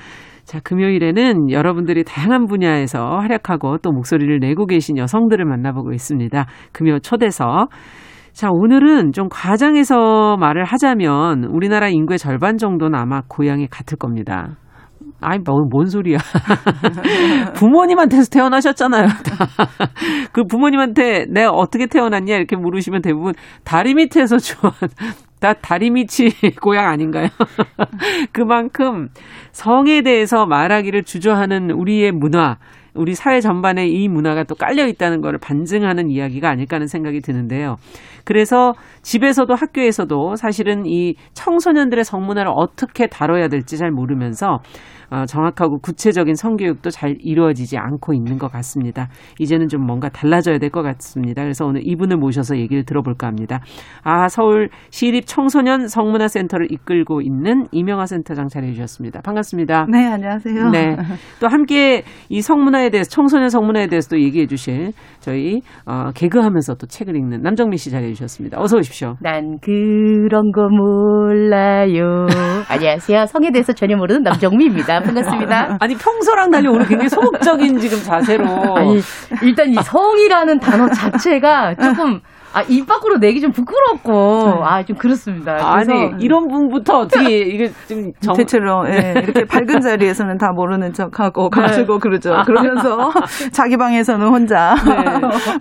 B: 자, 금요일에는 여러분들이 다양한 분야에서 활약하고 또 목소리를 내고 계신 여성들을 만나보고 있습니다. 금요 초대석. 자, 오늘은 좀 과장해서 말을 하자면 우리나라 인구의 절반 정도는 아마 고향이 같을 겁니다. 아이, 뭐, 뭔 소리야. 부모님한테서 태어나셨잖아요. 그 부모님한테 내가 어떻게 태어났냐 이렇게 물으시면 대부분 다리 밑에서 좋아. 다 다리 밑이 고향 아닌가요? 그만큼 성에 대해서 말하기를 주저하는 우리의 문화, 우리 사회 전반에 이 문화가 또 깔려 있다는 것을 반증하는 이야기가 아닐까 하는 생각이 드는데요. 그래서 집에서도 학교에서도 사실은 이 청소년들의 성문화를 어떻게 다뤄야 될지 잘 모르면서 어, 정확하고 구체적인 성교육도 잘 이루어지지 않고 있는 것 같습니다. 이제는 좀 뭔가 달라져야 될 것 같습니다. 그래서 오늘 이분을 모셔서 얘기를 들어볼까 합니다. 아, 서울 시립 청소년 성문화 센터를 이끌고 있는 이명화 센터장 자리해 주셨습니다. 반갑습니다.
E: 네, 안녕하세요.
B: 네. 또 함께 이 성문화에 대해서 청소년 성문화에 대해서도 얘기해 주실 저희 어, 개그하면서 또 책을 읽는 남정미 씨 자리해 주셨습니다. 어서 오십시오.
F: 난 그런 거 몰라요. 안녕하세요. 성에 대해서 전혀 모르는 남정미입니다. 반갑습니다.
B: 아니 평소랑 달리 오늘 굉장히 소극적인 지금 자세로
F: 아니, 일단 이 성이라는 단어 자체가 조금, 아, 입 밖으로 내기 좀 부끄럽고, 아, 좀 그렇습니다. 그래서
B: 아니 이런 분부터 어떻게 이게 좀 정...
E: 대체로 예, 이렇게 밝은 자리에서는 다 모르는 척 하고 가지고 그러죠. 그러면서 자기 방에서는 혼자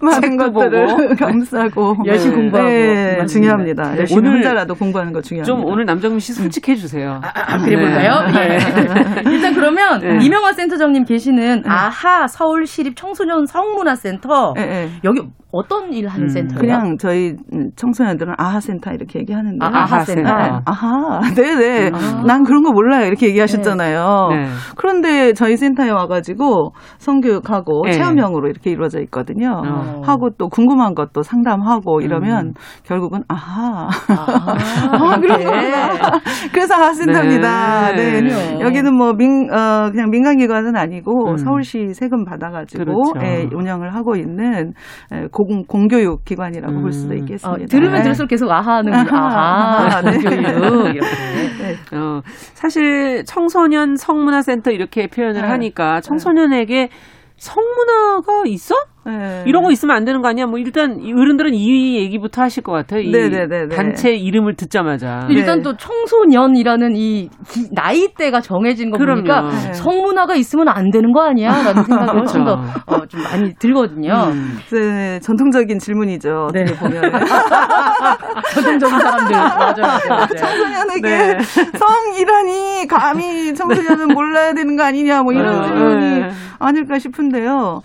E: 많은
B: 책도
E: 것들을
B: 보고.
E: 감싸고
F: 열심히 공부하고.
E: 네,
F: 맞습니다.
E: 중요합니다.
F: 네.
E: 열심히
B: 오늘
E: 혼자라도 공부하는 거 중요합니다.
B: 좀 오늘 남정미 씨 솔직해 주세요.
F: 아, 그래볼까요?
B: 네.
F: 예. 일단 그러면
B: 네.
F: 이명화 센터장님 계시는 아하 서울시립 청소년 성문화센터
E: 예, 예.
F: 여기 어떤 일 하는
B: 음.
F: 센터예요?
E: 그냥 저희 청소년들은 아하 센터 이렇게 얘기하는데
F: 아, 아하 센터.
E: 네. 아하, 네네.
F: 아.
E: 난 그런 거 몰라요. 이렇게 얘기하셨잖아요.
B: 네.
E: 그런데 저희 센터에 와가지고 성교육하고
B: 네.
E: 체험형으로 이렇게 이루어져 있거든요.
B: 어.
E: 하고 또 궁금한 것도 상담하고 이러면
B: 음.
E: 결국은 아하.
F: 아,
E: 아, 그런 거구나. 그래서 아하센터입니다.
B: 네.
E: 네. 여기는 뭐 민, 어, 그냥 민간기관은 아니고
B: 음.
E: 서울시 세금 받아가지고
B: 그렇죠.
E: 예, 운영을 하고 있는 예, 공, 공교육 기관이라고
B: 음.
E: 볼 수도
F: 어,
E: 있겠습니다.
F: 들으면
E: 네.
F: 들을수록 계속 아하는 아하,
E: 네.
F: 교육 이렇게.
E: 네.
B: 어, 사실 청소년 성문화센터 이렇게 표현을
E: 네.
B: 하니까 청소년에게 성문화가 있어?
E: 네.
B: 이런 거 있으면 안 되는 거 아니야? 뭐 일단 이 어른들은 이 얘기부터 하실 것 같아요. 이
E: 네네네네.
B: 단체 이름을 듣자마자.
E: 네.
F: 일단 또 청소년이라는 이 기- 나이대가 정해진 거
B: 그럼요.
F: 보니까
E: 네.
F: 성문화가 있으면 안 되는 거 아니야? 라는 생각이 훨씬 더
B: 그렇죠.
F: 어, 좀 많이 들거든요.
B: 음.
E: 네, 전통적인 질문이죠.
F: 네.
E: 어떻게 보면.
F: 전통적인 사람들. 맞아요, 맞아요, 맞아요.
E: 청소년에게
B: 네.
E: 성이라니 감히 청소년은 몰라야 되는 거 아니냐 뭐 이런
B: 어,
E: 질문이
B: 네.
E: 아닐까 싶은데요.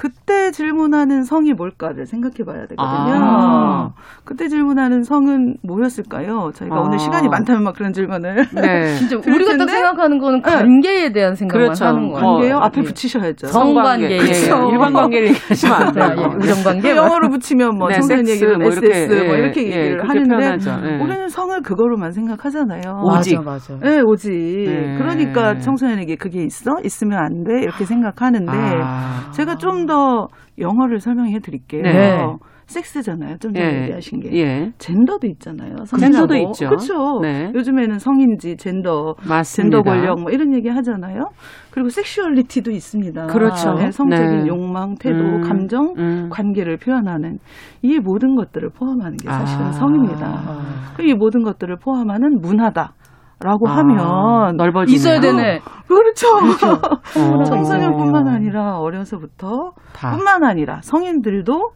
E: 그때 질문하는 성이 뭘까를 생각해 봐야 되거든요.
B: 아.
E: 그때 질문하는 성은 뭐였을까요? 저희가
B: 아.
E: 오늘 시간이 많다면 막 그런 질문을
B: 네.
F: 진짜 우리가 딱? 생각하는 거는
E: 네.
F: 관계에 대한 생각만
B: 그렇죠.
F: 하는 거예요.
B: 어,
E: 관계요?
F: 예.
E: 앞에 붙이셔야죠.
F: 성- 성관계.
B: 그렇죠.
F: 예.
B: 일반 관계를 얘기하시면 안
F: 자,
B: 돼요.
F: 예, 우정 관계.
E: 영어로 붙이면 뭐
B: 네,
E: 청소년
B: 섹스
E: 얘기는
B: 뭐 이렇게,
E: SS 뭐
B: 예,
E: 이렇게
B: 예,
E: 얘기를
B: 그렇게
E: 하는데.
B: 예.
E: 우리는 성을 그거로만 생각하잖아요.
B: 오직.
F: 맞아, 맞아.
E: 네, 오직.
B: 네.
E: 그러니까 청소년에게 그게 있어? 있으면 안 돼? 이렇게 생각하는데
B: 아.
E: 제가 좀더 영어를 설명해 드릴게요.
B: 네.
E: 섹스잖아요. 좀 전에
B: 예.
E: 얘기하신 게.
B: 예.
E: 젠더도 있잖아요.
B: 젠더도. 있죠.
E: 그렇죠.
B: 네.
E: 요즘에는 성인지 젠더,
B: 맞습니다.
E: 젠더 권력 뭐 이런 얘기 하잖아요. 그리고 섹슈얼리티도 있습니다.
B: 그렇죠.
E: 네, 성적인
B: 네.
E: 욕망, 태도,
B: 음,
E: 감정,
B: 음.
E: 관계를 표현하는 이 모든 것들을 포함하는 게 사실은
B: 아.
E: 성입니다. 그리고 이 모든 것들을 포함하는 문화다. 라고
B: 아,
E: 하면
B: 넓어지네요.
F: 있어야 되네.
E: 그렇죠.
B: 어.
E: 청소년뿐만 아니라 어려서부터
B: 다.
E: 뿐만 아니라 성인들도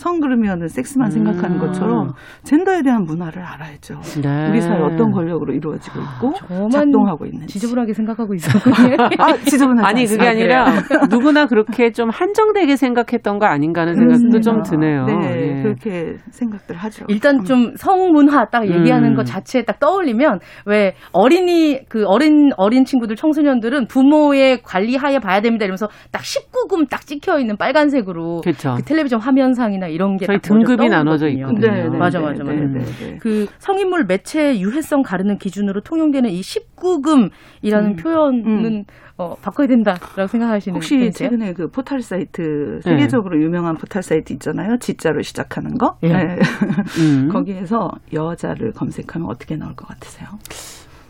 E: 성 그러면은 섹스만 생각하는
B: 음.
E: 것처럼 젠더에 대한 문화를 알아야죠.
B: 네.
E: 우리 사회 어떤 권력으로 이루어지고 있고
F: 저만
E: 작동하고 있는지.
F: 지저분하게 생각하고 있었군요.
E: 아, 지저분하지
B: 아니 그게. 아니라 누구나 그렇게 좀 한정되게 생각했던 거 아닌가 하는 생각도 좀
E: 그렇습니다.
B: 드네요.
E: 네,
B: 예.
E: 그렇게 생각들 하죠.
F: 일단 좀 성문화 딱 얘기하는
B: 음.
F: 것 자체에 딱 떠올리면 왜 어린이 그 어린 어린 친구들 청소년들은 부모의 관리하에 봐야 됩니다 이러면서 딱 19금 딱 찍혀 있는 빨간색으로
B: 그렇죠.
F: 그 텔레비전 화면상이나 이런 게
B: 저희 등급이. 나눠져 있거든요.
E: 네, 네,
F: 맞아,
E: 네,
F: 맞아,
E: 네,
F: 맞아.
E: 네, 네.
F: 그 성인물 매체의 유해성 가르는 기준으로 통용되는 이 19금이라는
E: 음.
F: 표현은 어, 바꿔야 된다라고 생각하시는
E: 혹시
F: 편이세요?
E: 최근에 그 포털 사이트 세계적으로 유명한 포털 사이트 있잖아요. 지자로 시작하는 거.
F: 예.
E: 네.
B: 음.
E: 거기에서 여자를 검색하면 어떻게 나올 것 같으세요?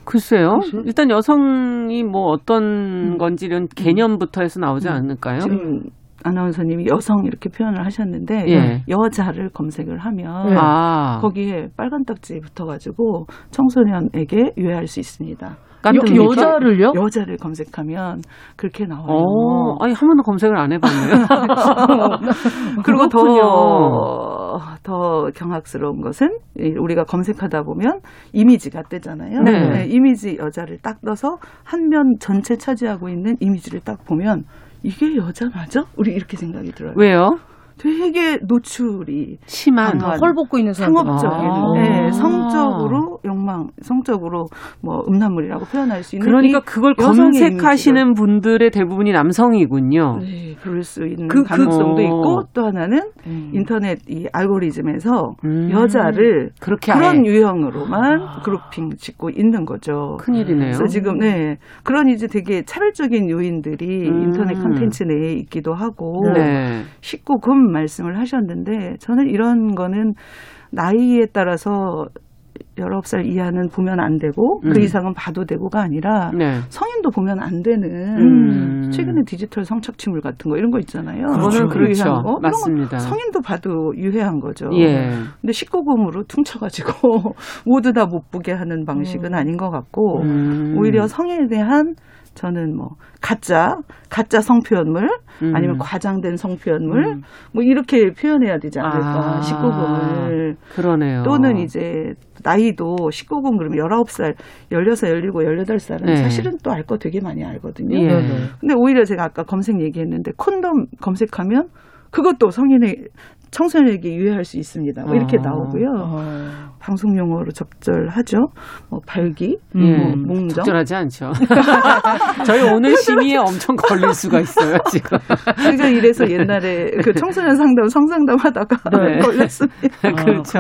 B: 글쎄요. 일단 여성이 뭐 어떤 건지 이런 개념부터 해서 나오지
E: 음.
B: 않을까요?
E: 지금 아나운서님이 여성 이렇게 표현을 하셨는데
B: 예.
E: 여자를 검색을 하면
F: 네.
B: 아.
E: 거기에 빨간 딱지 붙어가지고 청소년에게 유해할 수 있습니다.
F: 여- 여자를요?
E: 여자를 검색하면 그렇게 나와요.
B: 어, 아니 한 번도 검색을 안 해봤네요.
E: 그리고. 더, 더 경악스러운 것은 이 우리가 검색하다 보면 이미지가 뜨잖아요.
B: 네.
E: 이미지 여자를 딱 넣어서 한 면 전체 차지하고 있는 이미지를 딱 보면 이게 여자 맞아? 우리 이렇게 생각이 들어요.
B: 왜요?
E: 되게 노출이
B: 심한.
E: 강한
F: 헐 벗고 있는.
E: 상업적인,
B: 아.
E: 네, 성적으로 욕망, 성적으로 뭐 음란물이라고 표현할 수 있는
B: 그러니까
E: 이
B: 그걸 검색하시는 분들의 대부분이 남성이군요.
E: 네, 그럴 수 있는
B: 그- 그-
E: 가능성도
B: 어.
E: 있고 또 하나는
B: 음.
E: 인터넷 이 알고리즘에서
B: 음.
E: 여자를
B: 그렇게
E: 그런
B: 아예
E: 유형으로만 그룹핑 짓고 있는 거죠.
B: 큰일이네요.
E: 그래서 지금 네 그런 이제 되게 차별적인 요인들이
B: 음.
E: 인터넷 컨텐츠 내에 있기도 하고
B: 네.
E: 19금 말씀을 하셨는데 저는 이런 거는 나이에 따라서 19살 이하는 보면 안 되고
B: 음.
E: 그 이상은 봐도 되고가 아니라
B: 네.
E: 성인도 보면 안 되는
B: 음.
E: 최근에 디지털 성착취물 같은 거 이런 거 있잖아요.
B: 그거는
E: 그런
B: 그렇죠.
E: 유해한 거. 거
B: 맞습니다.
E: 성인도 봐도 유해한 거죠.
B: 예.
E: 근데 19금으로 퉁쳐가지고 모두 다 못 보게 하는 방식은 아닌 것 같고
B: 음.
E: 오히려 성에 대한 저는 뭐 가짜 가짜 성표현물
B: 음.
E: 아니면 과장된 성표현물
B: 음.
E: 뭐 이렇게 표현해야 되지 않을까
B: 아.
E: 19금을
B: 그러네요.
E: 또는 이제 나이도 19금 그러면 19살, 16, 17, 18살은
B: 네.
E: 사실은 또 알 거 되게 많이 알거든요.
B: 예.
E: 근데 오히려 제가 아까 검색 얘기했는데 콘돔 검색하면 그것도 성인의 청소년에게 유해할 수 있습니다. 뭐 이렇게
B: 아.
E: 나오고요. 방송 용어로 적절하죠. 뭐 발기,
B: 예.
E: 뭐 몽정.
B: 적절하지 않죠. 저희 오늘 심의에 엄청 걸릴 수가 있어요, 지금.
E: 제가 이래서 옛날에 그 청소년 상담 성상담 하다가
B: 네.
E: 걸렸습니다.
B: 그렇죠.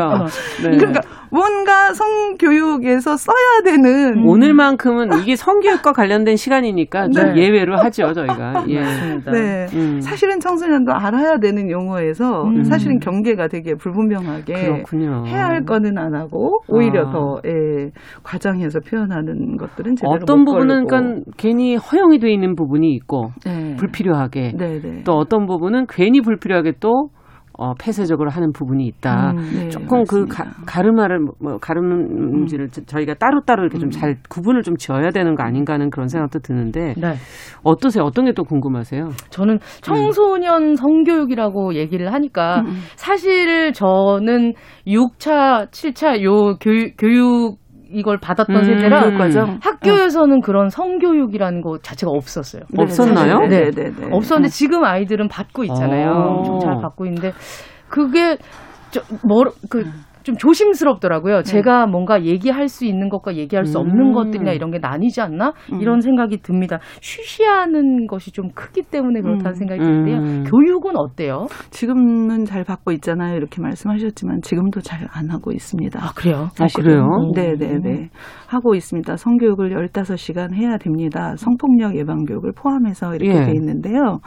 B: 네.
E: 그러니까 뭔가 성교육에서 써야 되는
B: 오늘만큼은 이게 성교육과 관련된 시간이니까 좀
E: 네.
B: 예외로 하죠, 저희가. 예.
E: 네.
B: 음.
E: 사실은 청소년도 알아야 되는 용어에서
B: 음.
E: 사실은 경계가 되게 불분명하게
B: 그렇군요.
E: 해야 할 거는 안 하고 오히려
B: 아.
E: 더 예, 과장해서 표현하는 것들은 제대로
B: 어떤
E: 못
B: 부분은. 그러니까 괜히 허용이 돼 있는 부분이 있고
E: 네.
B: 불필요하게
E: 네, 네.
B: 또 어떤 부분은 괜히 불필요하게 또 어, 폐쇄적으로 하는 부분이 있다.
E: 네,
B: 조금 그
E: 맞습니다.
B: 가, 가르마를 뭐, 뭐 가름지를 저희가 따로따로 이렇게
E: 음.
B: 좀잘 구분을 좀 지어야 되는 거 아닌가 하는 그런 생각도 드는데
F: 네.
B: 어떠세요? 어떤 게 또 궁금하세요?
F: 저는 청소년 성교육이라고 얘기를 하니까 사실 저는 6차, 7차 요 교육, 교육 이걸 받았던
B: 음.
F: 세대라
E: 과정
F: 학교에서는 그런 성교육이라는 거 자체가 없었어요.
E: 네,
B: 없었나요?
E: 네, 네, 네, 네.
F: 없었는데 지금 아이들은 받고 있잖아요.
B: 어.
F: 엄청 잘 받고 있는데 그게 저뭐그 좀 조심스럽더라고요. 제가 뭔가 얘기할 수 있는 것과 얘기할 수 없는
B: 음.
F: 것들이나 이런 게 나뉘지 않나
E: 음.
F: 이런 생각이 듭니다. 쉬쉬하는 것이 좀 크기 때문에 그렇다는
E: 음.
F: 생각이 드는데요.
B: 음.
F: 교육은 어때요?
E: 지금은 잘 받고 있잖아요. 이렇게 말씀하셨지만 지금도 잘 안 하고 있습니다.
F: 아 그래요?
E: 사실은.
B: 그래요?
E: 네, 네, 네. 하고 있습니다. 성교육을 15시간 해야 됩니다. 성폭력 예방 교육을 포함해서 이렇게
B: 예.
E: 돼 있는데요.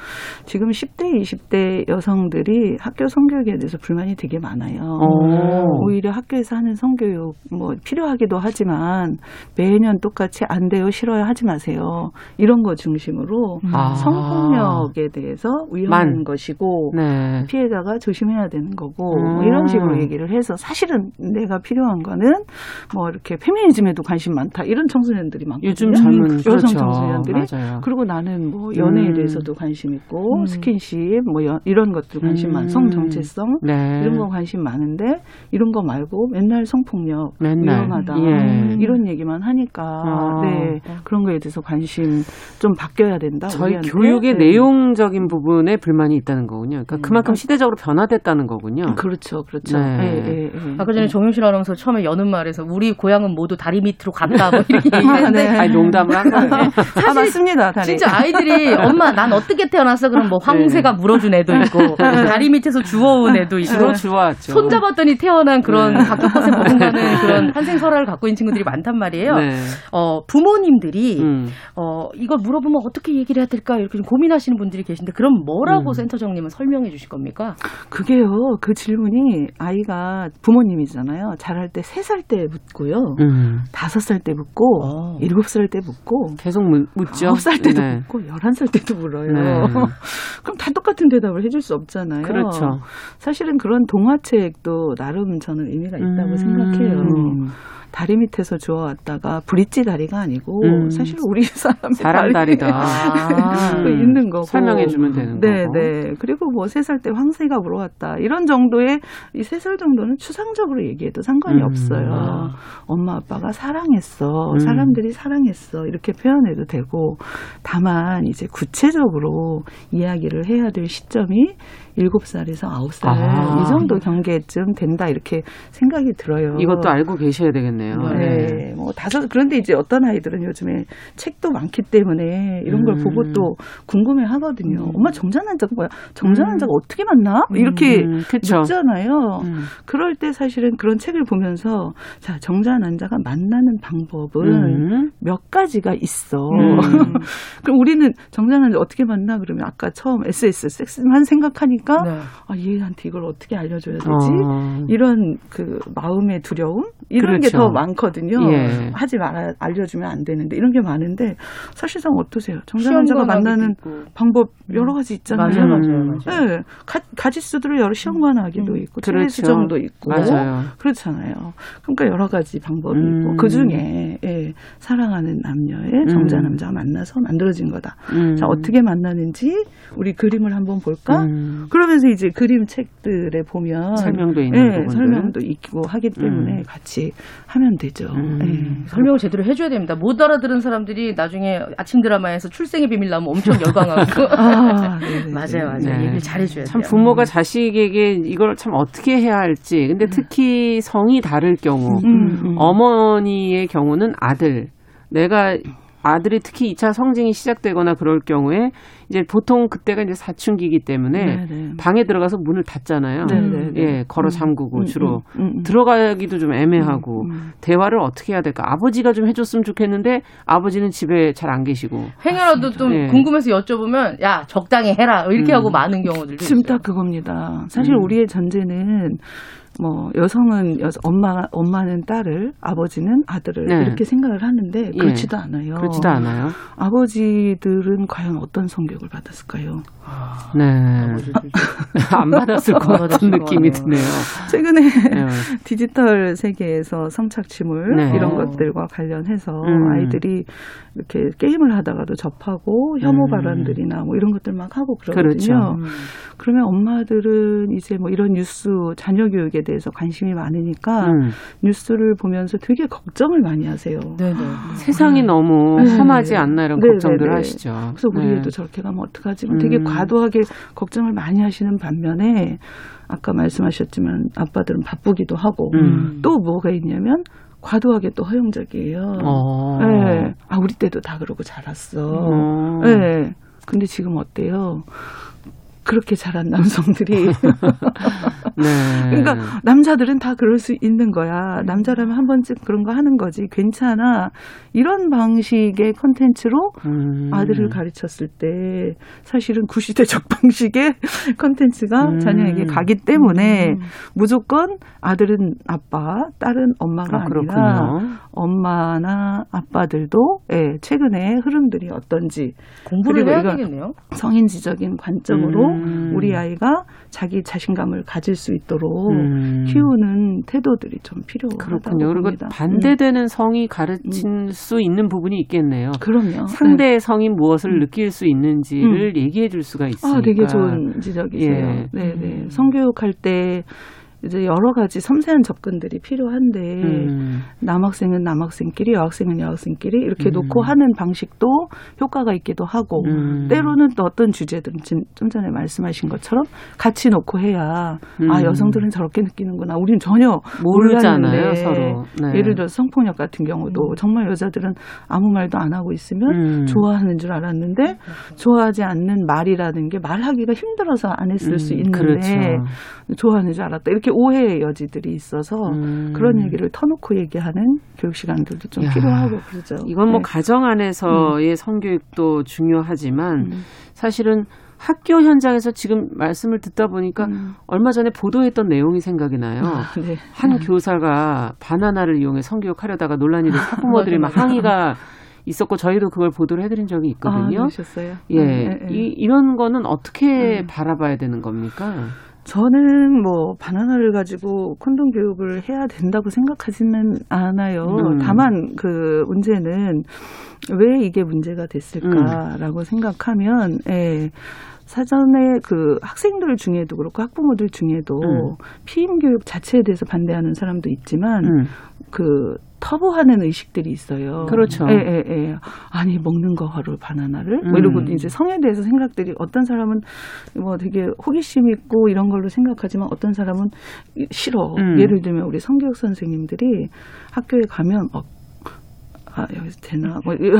E: 지금 10대, 20대 여성들이 학교 성교육에 대해서 불만이 되게 많아요.
B: 어.
E: 오히려 학교에서 하는 성교육 뭐 필요하기도 하지만 매년 똑같이 안 돼요, 싫어요 하지 마세요. 이런 거 중심으로
B: 아.
E: 성폭력에 대해서 위험한
B: 만.
E: 것이고
B: 네.
E: 피해자가 조심해야 되는 거고
B: 음.
E: 뭐 이런 식으로 얘기를 해서 사실은 내가 필요한 거는 뭐 이렇게 페미니즘에도 관심 많다 이런 청소년들이 많거든요.
B: 요즘 젊은
E: 여성
B: 그렇죠.
E: 청소년들이
B: 맞아요.
E: 그리고 나는 뭐 연애에
B: 음.
E: 대해서도 관심 있고 스킨십 뭐 여- 이런 것들 관심
B: 음.
E: 많, 성 정체성
B: 네.
E: 이런 거 관심 많은데 이런 거 말고 맨날 성폭력
B: 맨날.
E: 위험하다
B: 예.
E: 이런 얘기만 하니까
B: 아.
E: 네 그런 거에 대해서 관심 좀 바뀌어야 된다.
B: 저희
E: 우리한테.
B: 교육의
E: 네.
B: 내용적인 부분에 불만이 있다는 거군요. 그러니까
E: 음.
B: 그만큼 시대적으로 변화됐다는 거군요.
E: 그렇죠, 그렇죠.
B: 네.
E: 예, 예, 예.
F: 아까 전에 정용실 아나운서 처음에 여는 말에서 우리 고향은 모두 다리 밑으로 갔다 뭐 이렇게 얘기했는데
E: 네.
B: 아니 농담을 한 거예요.
E: 아, 맞습니다. 다리.
F: 진짜 아이들이 엄마 난 어떻게 태어났어? 그럼 뭐 황새가 물어준 애도 있고 다리 밑에서 주워온 애도 있고
B: 주로 좋았죠.
F: 손 잡았더니 태어난 그런
B: 네.
F: 각종 것에 버금가는 그런 탄생 설화를 갖고 있는 친구들이 많단 말이에요.
B: 네.
F: 어, 부모님들이
B: 음.
F: 어, 이걸 물어보면 어떻게 얘기를 해야 될까 이렇게 좀 고민하시는 분들이 계신데 그럼 뭐라고
B: 음.
F: 센터장님은 설명해 주실 겁니까?
E: 그게요. 그 질문이 아이가 부모님이잖아요. 자랄 때세 살 때 묻고요.
B: 음.
E: 다섯 살때 묻고
F: 어.
E: 일곱 살 때 묻고
B: 계속 묻- 묻죠.
E: 아홉 살 때도
B: 네.
E: 묻고 열한 살 때도 물어요.
B: 네.
E: 그럼 다 똑같은 대답을 해줄 수 없잖아요.
B: 그렇죠.
E: 사실은 그런 동화책도 나름 저는 의미가 있다고
B: 음.
E: 생각해요. 다리 밑에서 주워왔다가 브릿지 다리가 아니고
B: 음.
E: 사실 우리 사람 다리
B: 다리다.
F: 아.
E: 그 있는 거고
B: 설명해 주면 되는
E: 네,
B: 거고.
E: 네. 그리고 뭐 세 살 때 황새가 물어왔다 이런 정도의 이 세 살 정도는 추상적으로 얘기해도 상관이
B: 음.
E: 없어요. 엄마 아빠가 사랑했어,
B: 음.
E: 사람들이 사랑했어 이렇게 표현해도 되고 다만 이제 구체적으로 이야기를 해야 될 시점이 일곱 살에서 아홉 살
B: 아.
E: 이 정도 경계쯤 된다 이렇게 생각이 들어요.
B: 이것도 알고 계셔야 되겠네요.
E: 네. 뭐 다섯 그런데 이제 어떤 아이들은 요즘에 책도 많기 때문에 이런 걸
B: 음.
E: 보고 또 궁금해 하거든요. 엄마 정자난자가 뭐야? 정자난자가 어떻게 만나? 이렇게
B: 음.
E: 묻잖아요.
B: 음.
E: 그럴 때 사실은 그런 책을 보면서 자, 정자난자가 만나는 방법은
B: 음.
E: 몇 가지가 있어.
B: 음.
E: 그럼 우리는 정자난자 어떻게 만나? 그러면 아까 처음 SS 섹스만 생각하니까
F: 네.
E: 아, 얘한테 이걸 어떻게 알려줘야 되지?
B: 어.
E: 이런 그 마음의 두려움 이런
B: 그렇죠.
E: 게더 많거든요.
B: 예.
E: 하지 말아 알려주면 안 되는데 이런 게 많은데 사실상 어떠세요?
F: 시험관하기도
E: 만나는
F: 있고.
E: 방법 여러 가지 있잖아요.
F: 맞아요, 맞아요,
B: 음.
F: 맞아요.
E: 네, 가, 가지수들을 여러 시험관하기도 있고
B: 그렇죠.
E: 체외수정도 있고
B: 맞아요.
E: 그렇잖아요. 그러니까 여러 가지 방법이
B: 음.
E: 있고 그 중에 예, 사랑하는 남녀의 정자 남자가 만나서 만들어진 거다.
B: 음.
E: 자 어떻게 만나는지 우리 그림을 한번 볼까?
B: 음.
E: 그러면서 이제 그림 책들에 보면
B: 설명도 있는
E: 예,
B: 부분들.
E: 설명도 있고 하기 때문에
B: 음.
E: 같이 하면 되죠.
B: 음.
E: 예.
F: 설명을 제대로 해줘야 됩니다. 못 알아들은 사람들이 나중에 아침 드라마에서 출생의 비밀 나오면 엄청 열광하고.
E: 아, 네네.
F: 맞아요, 맞아요.
B: 네.
F: 얘기를 잘해줘야
B: 참
F: 돼요.
B: 부모가 자식에게 이걸 참 어떻게 해야 할지. 근데 특히 성이 다를 경우,
E: 음, 음.
B: 어머니의 경우는 아들. 내가 아들이 특히 2차 성징이 시작되거나 그럴 경우에 이제 보통 그때가 이제 사춘기이기 때문에
E: 네네.
B: 방에 들어가서 문을 닫잖아요.
E: 네네네.
B: 예, 걸어 잠그고
E: 음,
B: 주로
E: 음, 음, 음.
B: 들어가기도 좀 애매하고
E: 음.
B: 대화를 어떻게 해야 될까? 아버지가 좀 해줬으면 좋겠는데 아버지는 집에 잘 안 계시고.
F: 행여라도 좀
B: 네.
F: 궁금해서 여쭤보면 야 적당히 해라 이렇게
B: 음.
F: 하고 많은 경우들도
E: 지금
F: 있어요.
E: 딱 그겁니다. 사실
B: 음.
E: 우리의 전제는 뭐 여성은 여 엄마 엄마는 딸을 아버지는 아들을
B: 네.
E: 이렇게 생각을 하는데
B: 예.
E: 그렇지도 않아요.
B: 그렇지도 않아요.
E: 아버지들은 과연 어떤 성격을 받았을까요?
B: 네. 안 받았을
F: 것안
B: 같은 느낌이. 드네요.
E: 최근에
B: 네.
E: 디지털 세계에서 성착취물
B: 네.
E: 이런 것들과 관련해서
B: 음.
E: 아이들이 이렇게 게임을 하다가도 접하고 혐오
B: 음.
E: 발언들이나 뭐 이런 것들 막 하고 그러거든요.
B: 그렇죠.
F: 음.
E: 그러면 엄마들은 이제 뭐 이런 뉴스 자녀 교육에 대해서 관심이 많으니까
B: 음.
E: 뉴스를 보면서 되게 걱정을 많이 하세요.
F: 네네.
B: 세상이 너무
E: 네.
B: 험하지 않나 이런
E: 네,
B: 걱정들
E: 네, 네.
B: 하시죠.
E: 그래서 우리
B: 네.
E: 애도 저렇게 가면 어떡하지? 뭐 되게
B: 음.
E: 과도하게 걱정을 많이 하시는 반면에 아까 말씀하셨지만 아빠들은 바쁘기도 하고
B: 음.
E: 또 뭐가 있냐면 과도하게 또 허용적이에요.
B: 어.
E: 네. 아 우리 때도 다 그러고 자랐어.
B: 어.
E: 네. 근데 지금 어때요? 그렇게 자란 남성들이
B: 네.
E: 그러니까 남자들은 다 그럴 수 있는 거야. 남자라면 한 번쯤 그런 거 하는 거지. 괜찮아. 이런 방식의 컨텐츠로
B: 음.
E: 아들을 가르쳤을 때 사실은 구시대적 방식의 컨텐츠가
B: 음.
E: 자녀에게 가기 때문에 무조건 아들은 아빠, 딸은 엄마가
B: 아, 그렇군요.
E: 엄마나 아빠들도 예, 최근에 흐름들이 어떤지
F: 공부를 해야 되겠네요.
E: 성인지적인 관점으로
B: 음.
E: 우리 아이가 자기 자신감을 가질 수 있도록
B: 음.
E: 키우는 태도들이 좀 필요하다고
B: 그렇군요. 그리고
E: 봅니다. 음.
B: 반대되는 성이 가르칠 수 있는 부분이 있겠네요.
E: 그럼요.
B: 상대의 성이 무엇을
E: 음.
B: 느낄 수 있는지를 얘기해 줄 수가
E: 네.
B: 있으니까.
E: 아, 되게 좋은 지적이세요.
B: 예.
E: 네, 네. 성교육할 때 이제 여러 가지 섬세한 접근들이 필요한데
B: 음.
E: 남학생은 남학생끼리 여학생은 여학생끼리 이렇게
B: 음.
E: 놓고 하는 방식도 효과가 있기도 하고
B: 음.
E: 때로는 또 어떤 주제들은 진- 좀 전에 말씀하신 것처럼 같이 놓고 해야
B: 음.
E: 아 여성들은 저렇게 느끼는구나 우리는 전혀
B: 모르잖아요, 서로. 네.
E: 예를 들어 서 성폭력 같은 경우도 정말 여자들은 아무 말도 안 하고 있으면
B: 음.
E: 좋아하는 줄 알았는데 좋아하지 않는 말이라는 게 말하기가 힘들어서 안 했을 수
B: 음,
E: 있는데
B: 그렇죠.
E: 좋아하는 줄 알았다 이렇게 오해의 여지들이 있어서
B: 음.
E: 그런 얘기를 터놓고 얘기하는 교육 시간들도 좀
B: 야,
E: 필요하고 그러죠.
B: 이건 뭐
E: 네.
B: 가정 안에서의 성교육도 중요하지만
E: 음.
B: 사실은 학교 현장에서 지금 말씀을 듣다 보니까
E: 음.
B: 얼마 전에 보도했던 내용이 생각이 나요.
E: 네.
B: 한 교사가 바나나를 이용해 성교육하려다가 논란이 돼서 학부모들이 막 항의가 있었고 저희도 그걸 보도를 해드린 적이
E: 아,
B: 있거든요.
E: 그러셨어요?
B: 예,
E: 네, 네, 네.
B: 이, 이런 거는 어떻게
E: 음.
B: 바라봐야 되는 겁니까?
E: 저는 뭐 바나나를 가지고 콘돔 교육을 해야 된다고 생각하지는 않아요.
B: 음.
E: 다만 그 문제는 왜 이게 문제가 됐을까라고
B: 음.
E: 생각하면 예. 사전에 그 학생들 중에도 그렇고 학부모들 중에도
B: 음.
E: 피임 교육 자체에 대해서 반대하는 사람도 있지만
B: 음.
E: 그 터부하는 의식들이 있어요.
B: 그렇죠.
E: 예, 예, 예. 아니 먹는 거로 바나나를 뭐
B: 음.
E: 이러고 이제 성에 대해서 생각들이 어떤 사람은 뭐 되게 호기심 있고 이런 걸로 생각하지만 어떤 사람은 싫어.
B: 음.
E: 예를 들면 우리 성교육 선생님들이 학교에 가면 어, 아 여기서 되나 뭐, 이-
B: 음.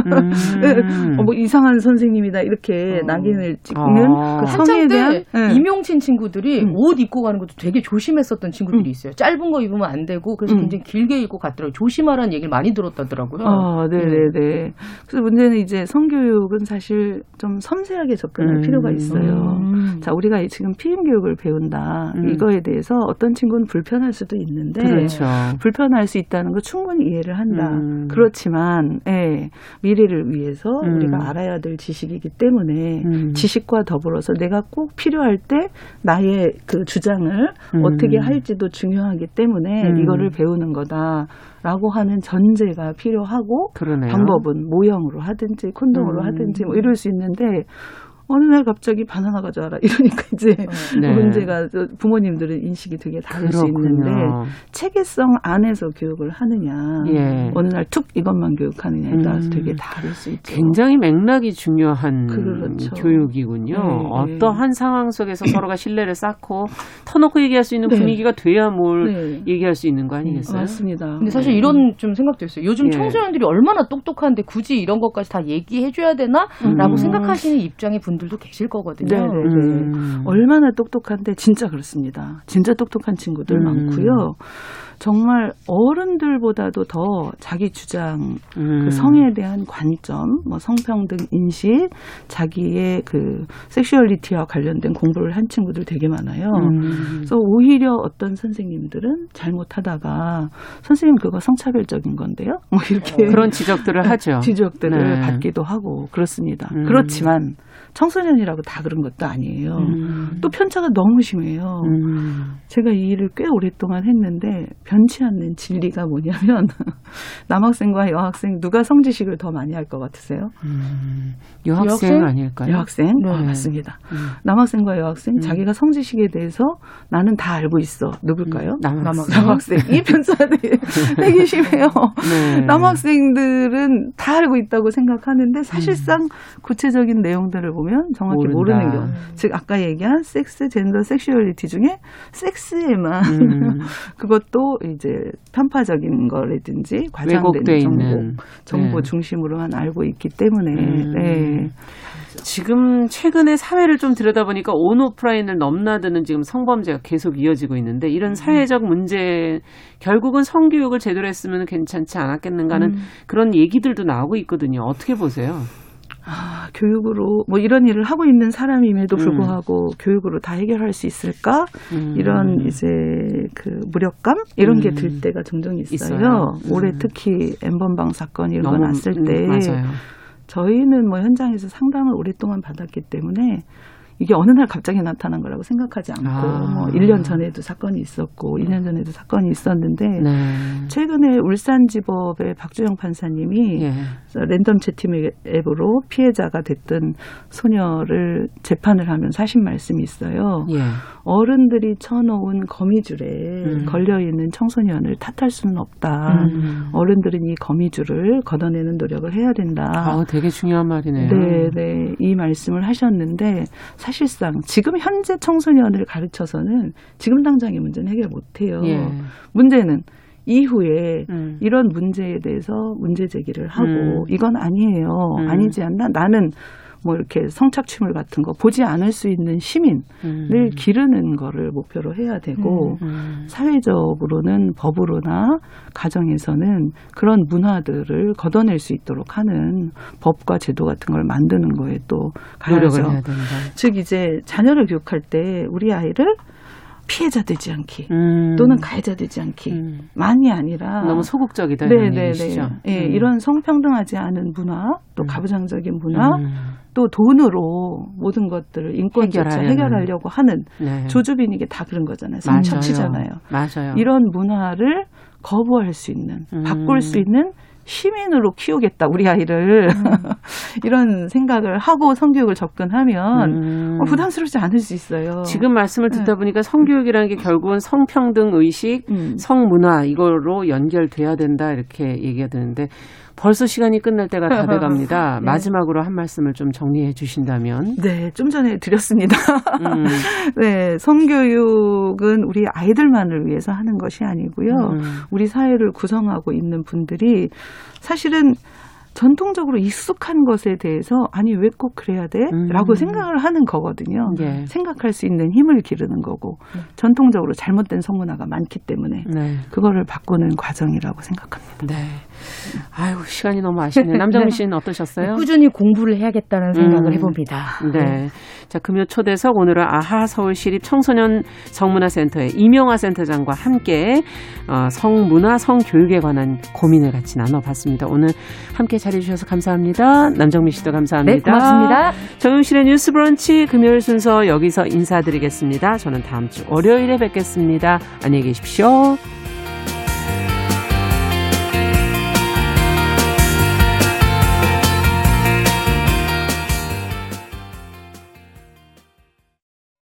E: 어, 뭐 이상한 선생님이다 이렇게
B: 어.
E: 낙인을 찍는
B: 아.
E: 그 성에
F: 때
E: 대한 예.
F: 임용친 친구들이
E: 음.
F: 옷 입고 가는 것도 되게 조심했었던 친구들이
E: 음.
F: 있어요. 짧은 거 입으면 안 되고 그래서
E: 음.
F: 굉장히 길게 입고 갔더라고요. 조심하라는 얘기를 많이 들었다더라고요.
E: 아, 네네네. 그래서 문제는 이제 성교육은 사실 좀 섬세하게 접근할
B: 음.
E: 필요가 있어요.
F: 음.
E: 자, 우리가 지금 피임 교육을 배운다.
B: 음.
E: 이거에 대해서 어떤 친구는 불편할 수도 있는데
B: 그렇죠.
E: 불편할 수 있다는 거 충분히 이해를 한다.
B: 음.
E: 그렇지만 예, 미래를 위해서
B: 음.
E: 우리가 알아야 될 지식이기 때문에
B: 음.
E: 지식과 더불어서 내가 꼭 필요할 때 나의 그 주장을
B: 음.
E: 어떻게 할지도 중요하기 때문에
B: 음.
E: 이거를 배우는 거다라고 하는 전제가 필요하고
B: 그러네요.
E: 방법은 모형으로 하든지 콘돔으로
B: 음.
E: 하든지 뭐 이럴 수 있는데 어느 날 갑자기 바나나 가져와라 이러니까 이제
B: 네.
E: 문제가 저 부모님들은 인식이 되게 다를 수 있는데
B: 그렇군요.
E: 체계성 안에서 교육을 하느냐
B: 예.
E: 어느 날 툭 이것만 교육하느냐에 따라서
B: 음.
E: 되게 다를 수 있죠.
B: 굉장히 맥락이 중요한
E: 그렇죠.
B: 교육이군요.
E: 네,
B: 어떠한 상황 속에서 서로가 신뢰를 쌓고 터놓고 얘기할 수 있는
E: 네.
B: 분위기가 돼야 뭘
E: 네.
B: 얘기할 수 있는 거 아니겠어요?
E: 맞습니다.
F: 근데 사실 이런 좀 생각도 있어요. 요즘
B: 예.
F: 청소년들이 얼마나 똑똑한데 굳이 이런 것까지 다 얘기해줘야 되나?
B: 음.
F: 라고 생각하시는 입장의 분 들도 계실 거거든요.
E: 네, 네, 네.
B: 음.
E: 얼마나 똑똑한데 진짜 그렇습니다. 진짜 똑똑한 친구들
B: 음.
E: 많고요. 정말 어른들보다도 더 자기 주장,
B: 음.
E: 그 성에 대한 관점, 뭐 성평등 인식, 자기의 그 섹슈얼리티와 관련된 공부를 한 친구들 되게 많아요.
B: 음.
E: 그래서 오히려 어떤 선생님들은 잘못하다가 선생님 그거 성차별적인 건데요. 뭐 이렇게
B: 그런 지적들을 하죠.
E: 지적들을
B: 네.
E: 받기도 하고 그렇습니다.
B: 음.
E: 그렇지만 청소년이라고 다 그런 것도 아니에요.
B: 음.
E: 또 편차가 너무 심해요.
B: 음.
E: 제가 이 일을 꽤 오랫동안 했는데 변치 않는 진리가 뭐냐면 남학생과 여학생 누가 성지식을 더 많이 할 것 같으세요?
B: 음. 여학생,
F: 여학생?
B: 아닐까요?
E: 여학생?
B: 네.
E: 아, 맞습니다.
B: 음.
E: 남학생과 여학생
B: 음.
E: 자기가 성지식에 대해서 나는 다 알고 있어. 누굴까요?
B: 남학생.
E: 남학생. 이 편차가 되게, 되게 심해요.
B: 네.
E: 남학생들은 다 알고 있다고 생각하는데 사실상 구체적인 내용들을 보면 정확히
B: 모른다.
E: 모르는 경우. 즉 아까 얘기한 섹스, 젠더, 섹슈얼리티 중에 섹스에만
B: 음.
E: 그것도 이제 편파적인 거라든지 과장된 정보,
B: 있는
E: 정보
B: 네.
E: 중심으로만 알고 있기 때문에
B: 음.
E: 네.
B: 지금 최근에 사회를 좀 들여다보니까 온 오프라인을 넘나드는 지금 성범죄가 계속 이어지고 있는데 이런 사회적 문제 결국은 성교육을 제대로 했으면 괜찮지 않았겠는가 하는 그런 얘기들도 나오고 있거든요. 어떻게 보세요?
E: 아, 교육으로 뭐 이런 일을 하고 있는 사람임에도 불구하고 교육으로 다 해결할 수 있을까?
B: 음.
E: 이런 이제 그 무력감 이런 게
B: 음.
E: 들 때가 종종 있어요.
B: 있어요.
E: 올해
B: 음.
E: 특히 엠번방 사건 이런 거 났을
B: 음,
E: 때
B: 맞아요.
E: 저희는 뭐 현장에서 상담을 오랫동안 받았기 때문에 이게 어느 날 갑자기 나타난 거라고 생각하지 않고
B: 아.
E: 뭐 1년 전에도 사건이 있었고 2년 전에도 사건이 있었는데
B: 네.
E: 최근에 울산지법의 박주영 판사님이
B: 예.
E: 랜덤 채팅 앱으로 피해자가 됐던 소녀를 재판을 하면 사신 말씀이 있어요.
B: 예.
E: 어른들이 쳐놓은 거미줄에
B: 음.
E: 걸려 있는 청소년을 탓할 수는 없다.
B: 음.
E: 어른들은 이 거미줄을 걷어내는 노력을 해야 된다.
B: 아, 되게 중요한 말이네요.
E: 네, 네. 이 말씀을 하셨는데 사실 상 지금 현재 청소년을 가르쳐서는 지금 당장의 문제는 해결 못 해요.
B: 예.
E: 문제는 이후에
B: 음.
E: 이런 문제에 대해서 문제 제기를 하고
B: 음.
E: 이건 아니에요.
B: 음.
E: 아니지 않나? 나는 뭐 이렇게 성착취물 같은 거 보지 않을 수 있는 시민을
B: 음.
E: 기르는 거를 목표로 해야 되고
B: 음.
E: 사회적으로는 법으로나 가정에서는 그런 문화들을 걷어낼 수 있도록 하는 법과 제도 같은 걸 만드는 거에 또 가야죠.
B: 해야 된다.
E: 즉 이제 자녀를 교육할 때 우리 아이를 피해자 되지 않기
B: 음.
E: 또는 가해자 되지 않기
B: 음.
E: 만이 아니라
B: 너무 소극적이다 이런
E: 네네네.
B: 얘기시죠.
E: 예,
B: 음.
E: 이런 성평등하지 않은 문화, 또
B: 음.
E: 가부장적인 문화,
B: 음.
E: 또 돈으로 모든 것들을 인권조차. 해결하려고 하는
B: 네.
E: 조주빈이게 다 그런 거잖아요.
B: 맞아요.
E: 성착취잖아요.
B: 맞아요.
E: 이런 문화를 거부할 수 있는,
B: 음.
E: 바꿀 수 있는 시민으로 키우겠다 우리 아이를 이런 생각을 하고 성교육을 접근하면
B: 음.
E: 어, 부담스럽지 않을 수 있어요.
B: 지금 말씀을 듣다
E: 네.
B: 보니까 성교육이라는 게 결국은 성평등 의식,
E: 음.
B: 성문화 이걸로 연결돼야 된다 이렇게 얘기가 되는데 벌써 시간이 끝날 때가 다 돼갑니다.
E: 네.
B: 마지막으로 한 말씀을 좀 정리해 주신다면.
E: 네, 좀 전에 드렸습니다.
B: 음,
E: 네, 성교육은 우리 아이들만을 위해서 하는 것이 아니고요.
B: 음.
E: 우리 사회를 구성하고 있는 분들이 사실은 전통적으로 익숙한 것에 대해서 아니 왜 꼭 그래야 돼?
B: 음.
E: 라고 생각을 하는 거거든요.
B: 예.
E: 생각할 수 있는 힘을 기르는 거고 전통적으로 잘못된 성문화가 많기 때문에
B: 네.
E: 그거를 바꾸는 과정이라고 생각합니다.
B: 네. 아이고 시간이 너무 아쉽네요. 남정미 씨는 어떠셨어요?
F: 꾸준히 공부를 해야겠다는 생각을
B: 음.
F: 해봅니다.
B: 네. 자, 금요 초대석 오늘은 아하 서울시립 청소년 성문화센터의 이명화 센터장과 함께 어, 성문화 성교육에 관한 고민을 같이 나눠봤습니다. 오늘 함께 자리해주셔서 감사합니다. 남정미 씨도 감사합니다.
F: 네, 고맙습니다.
B: 정용실의 뉴스 브런치 금요일 순서 여기서 인사드리겠습니다. 저는 다음 주 월요일에 뵙겠습니다. 안녕히 계십시오.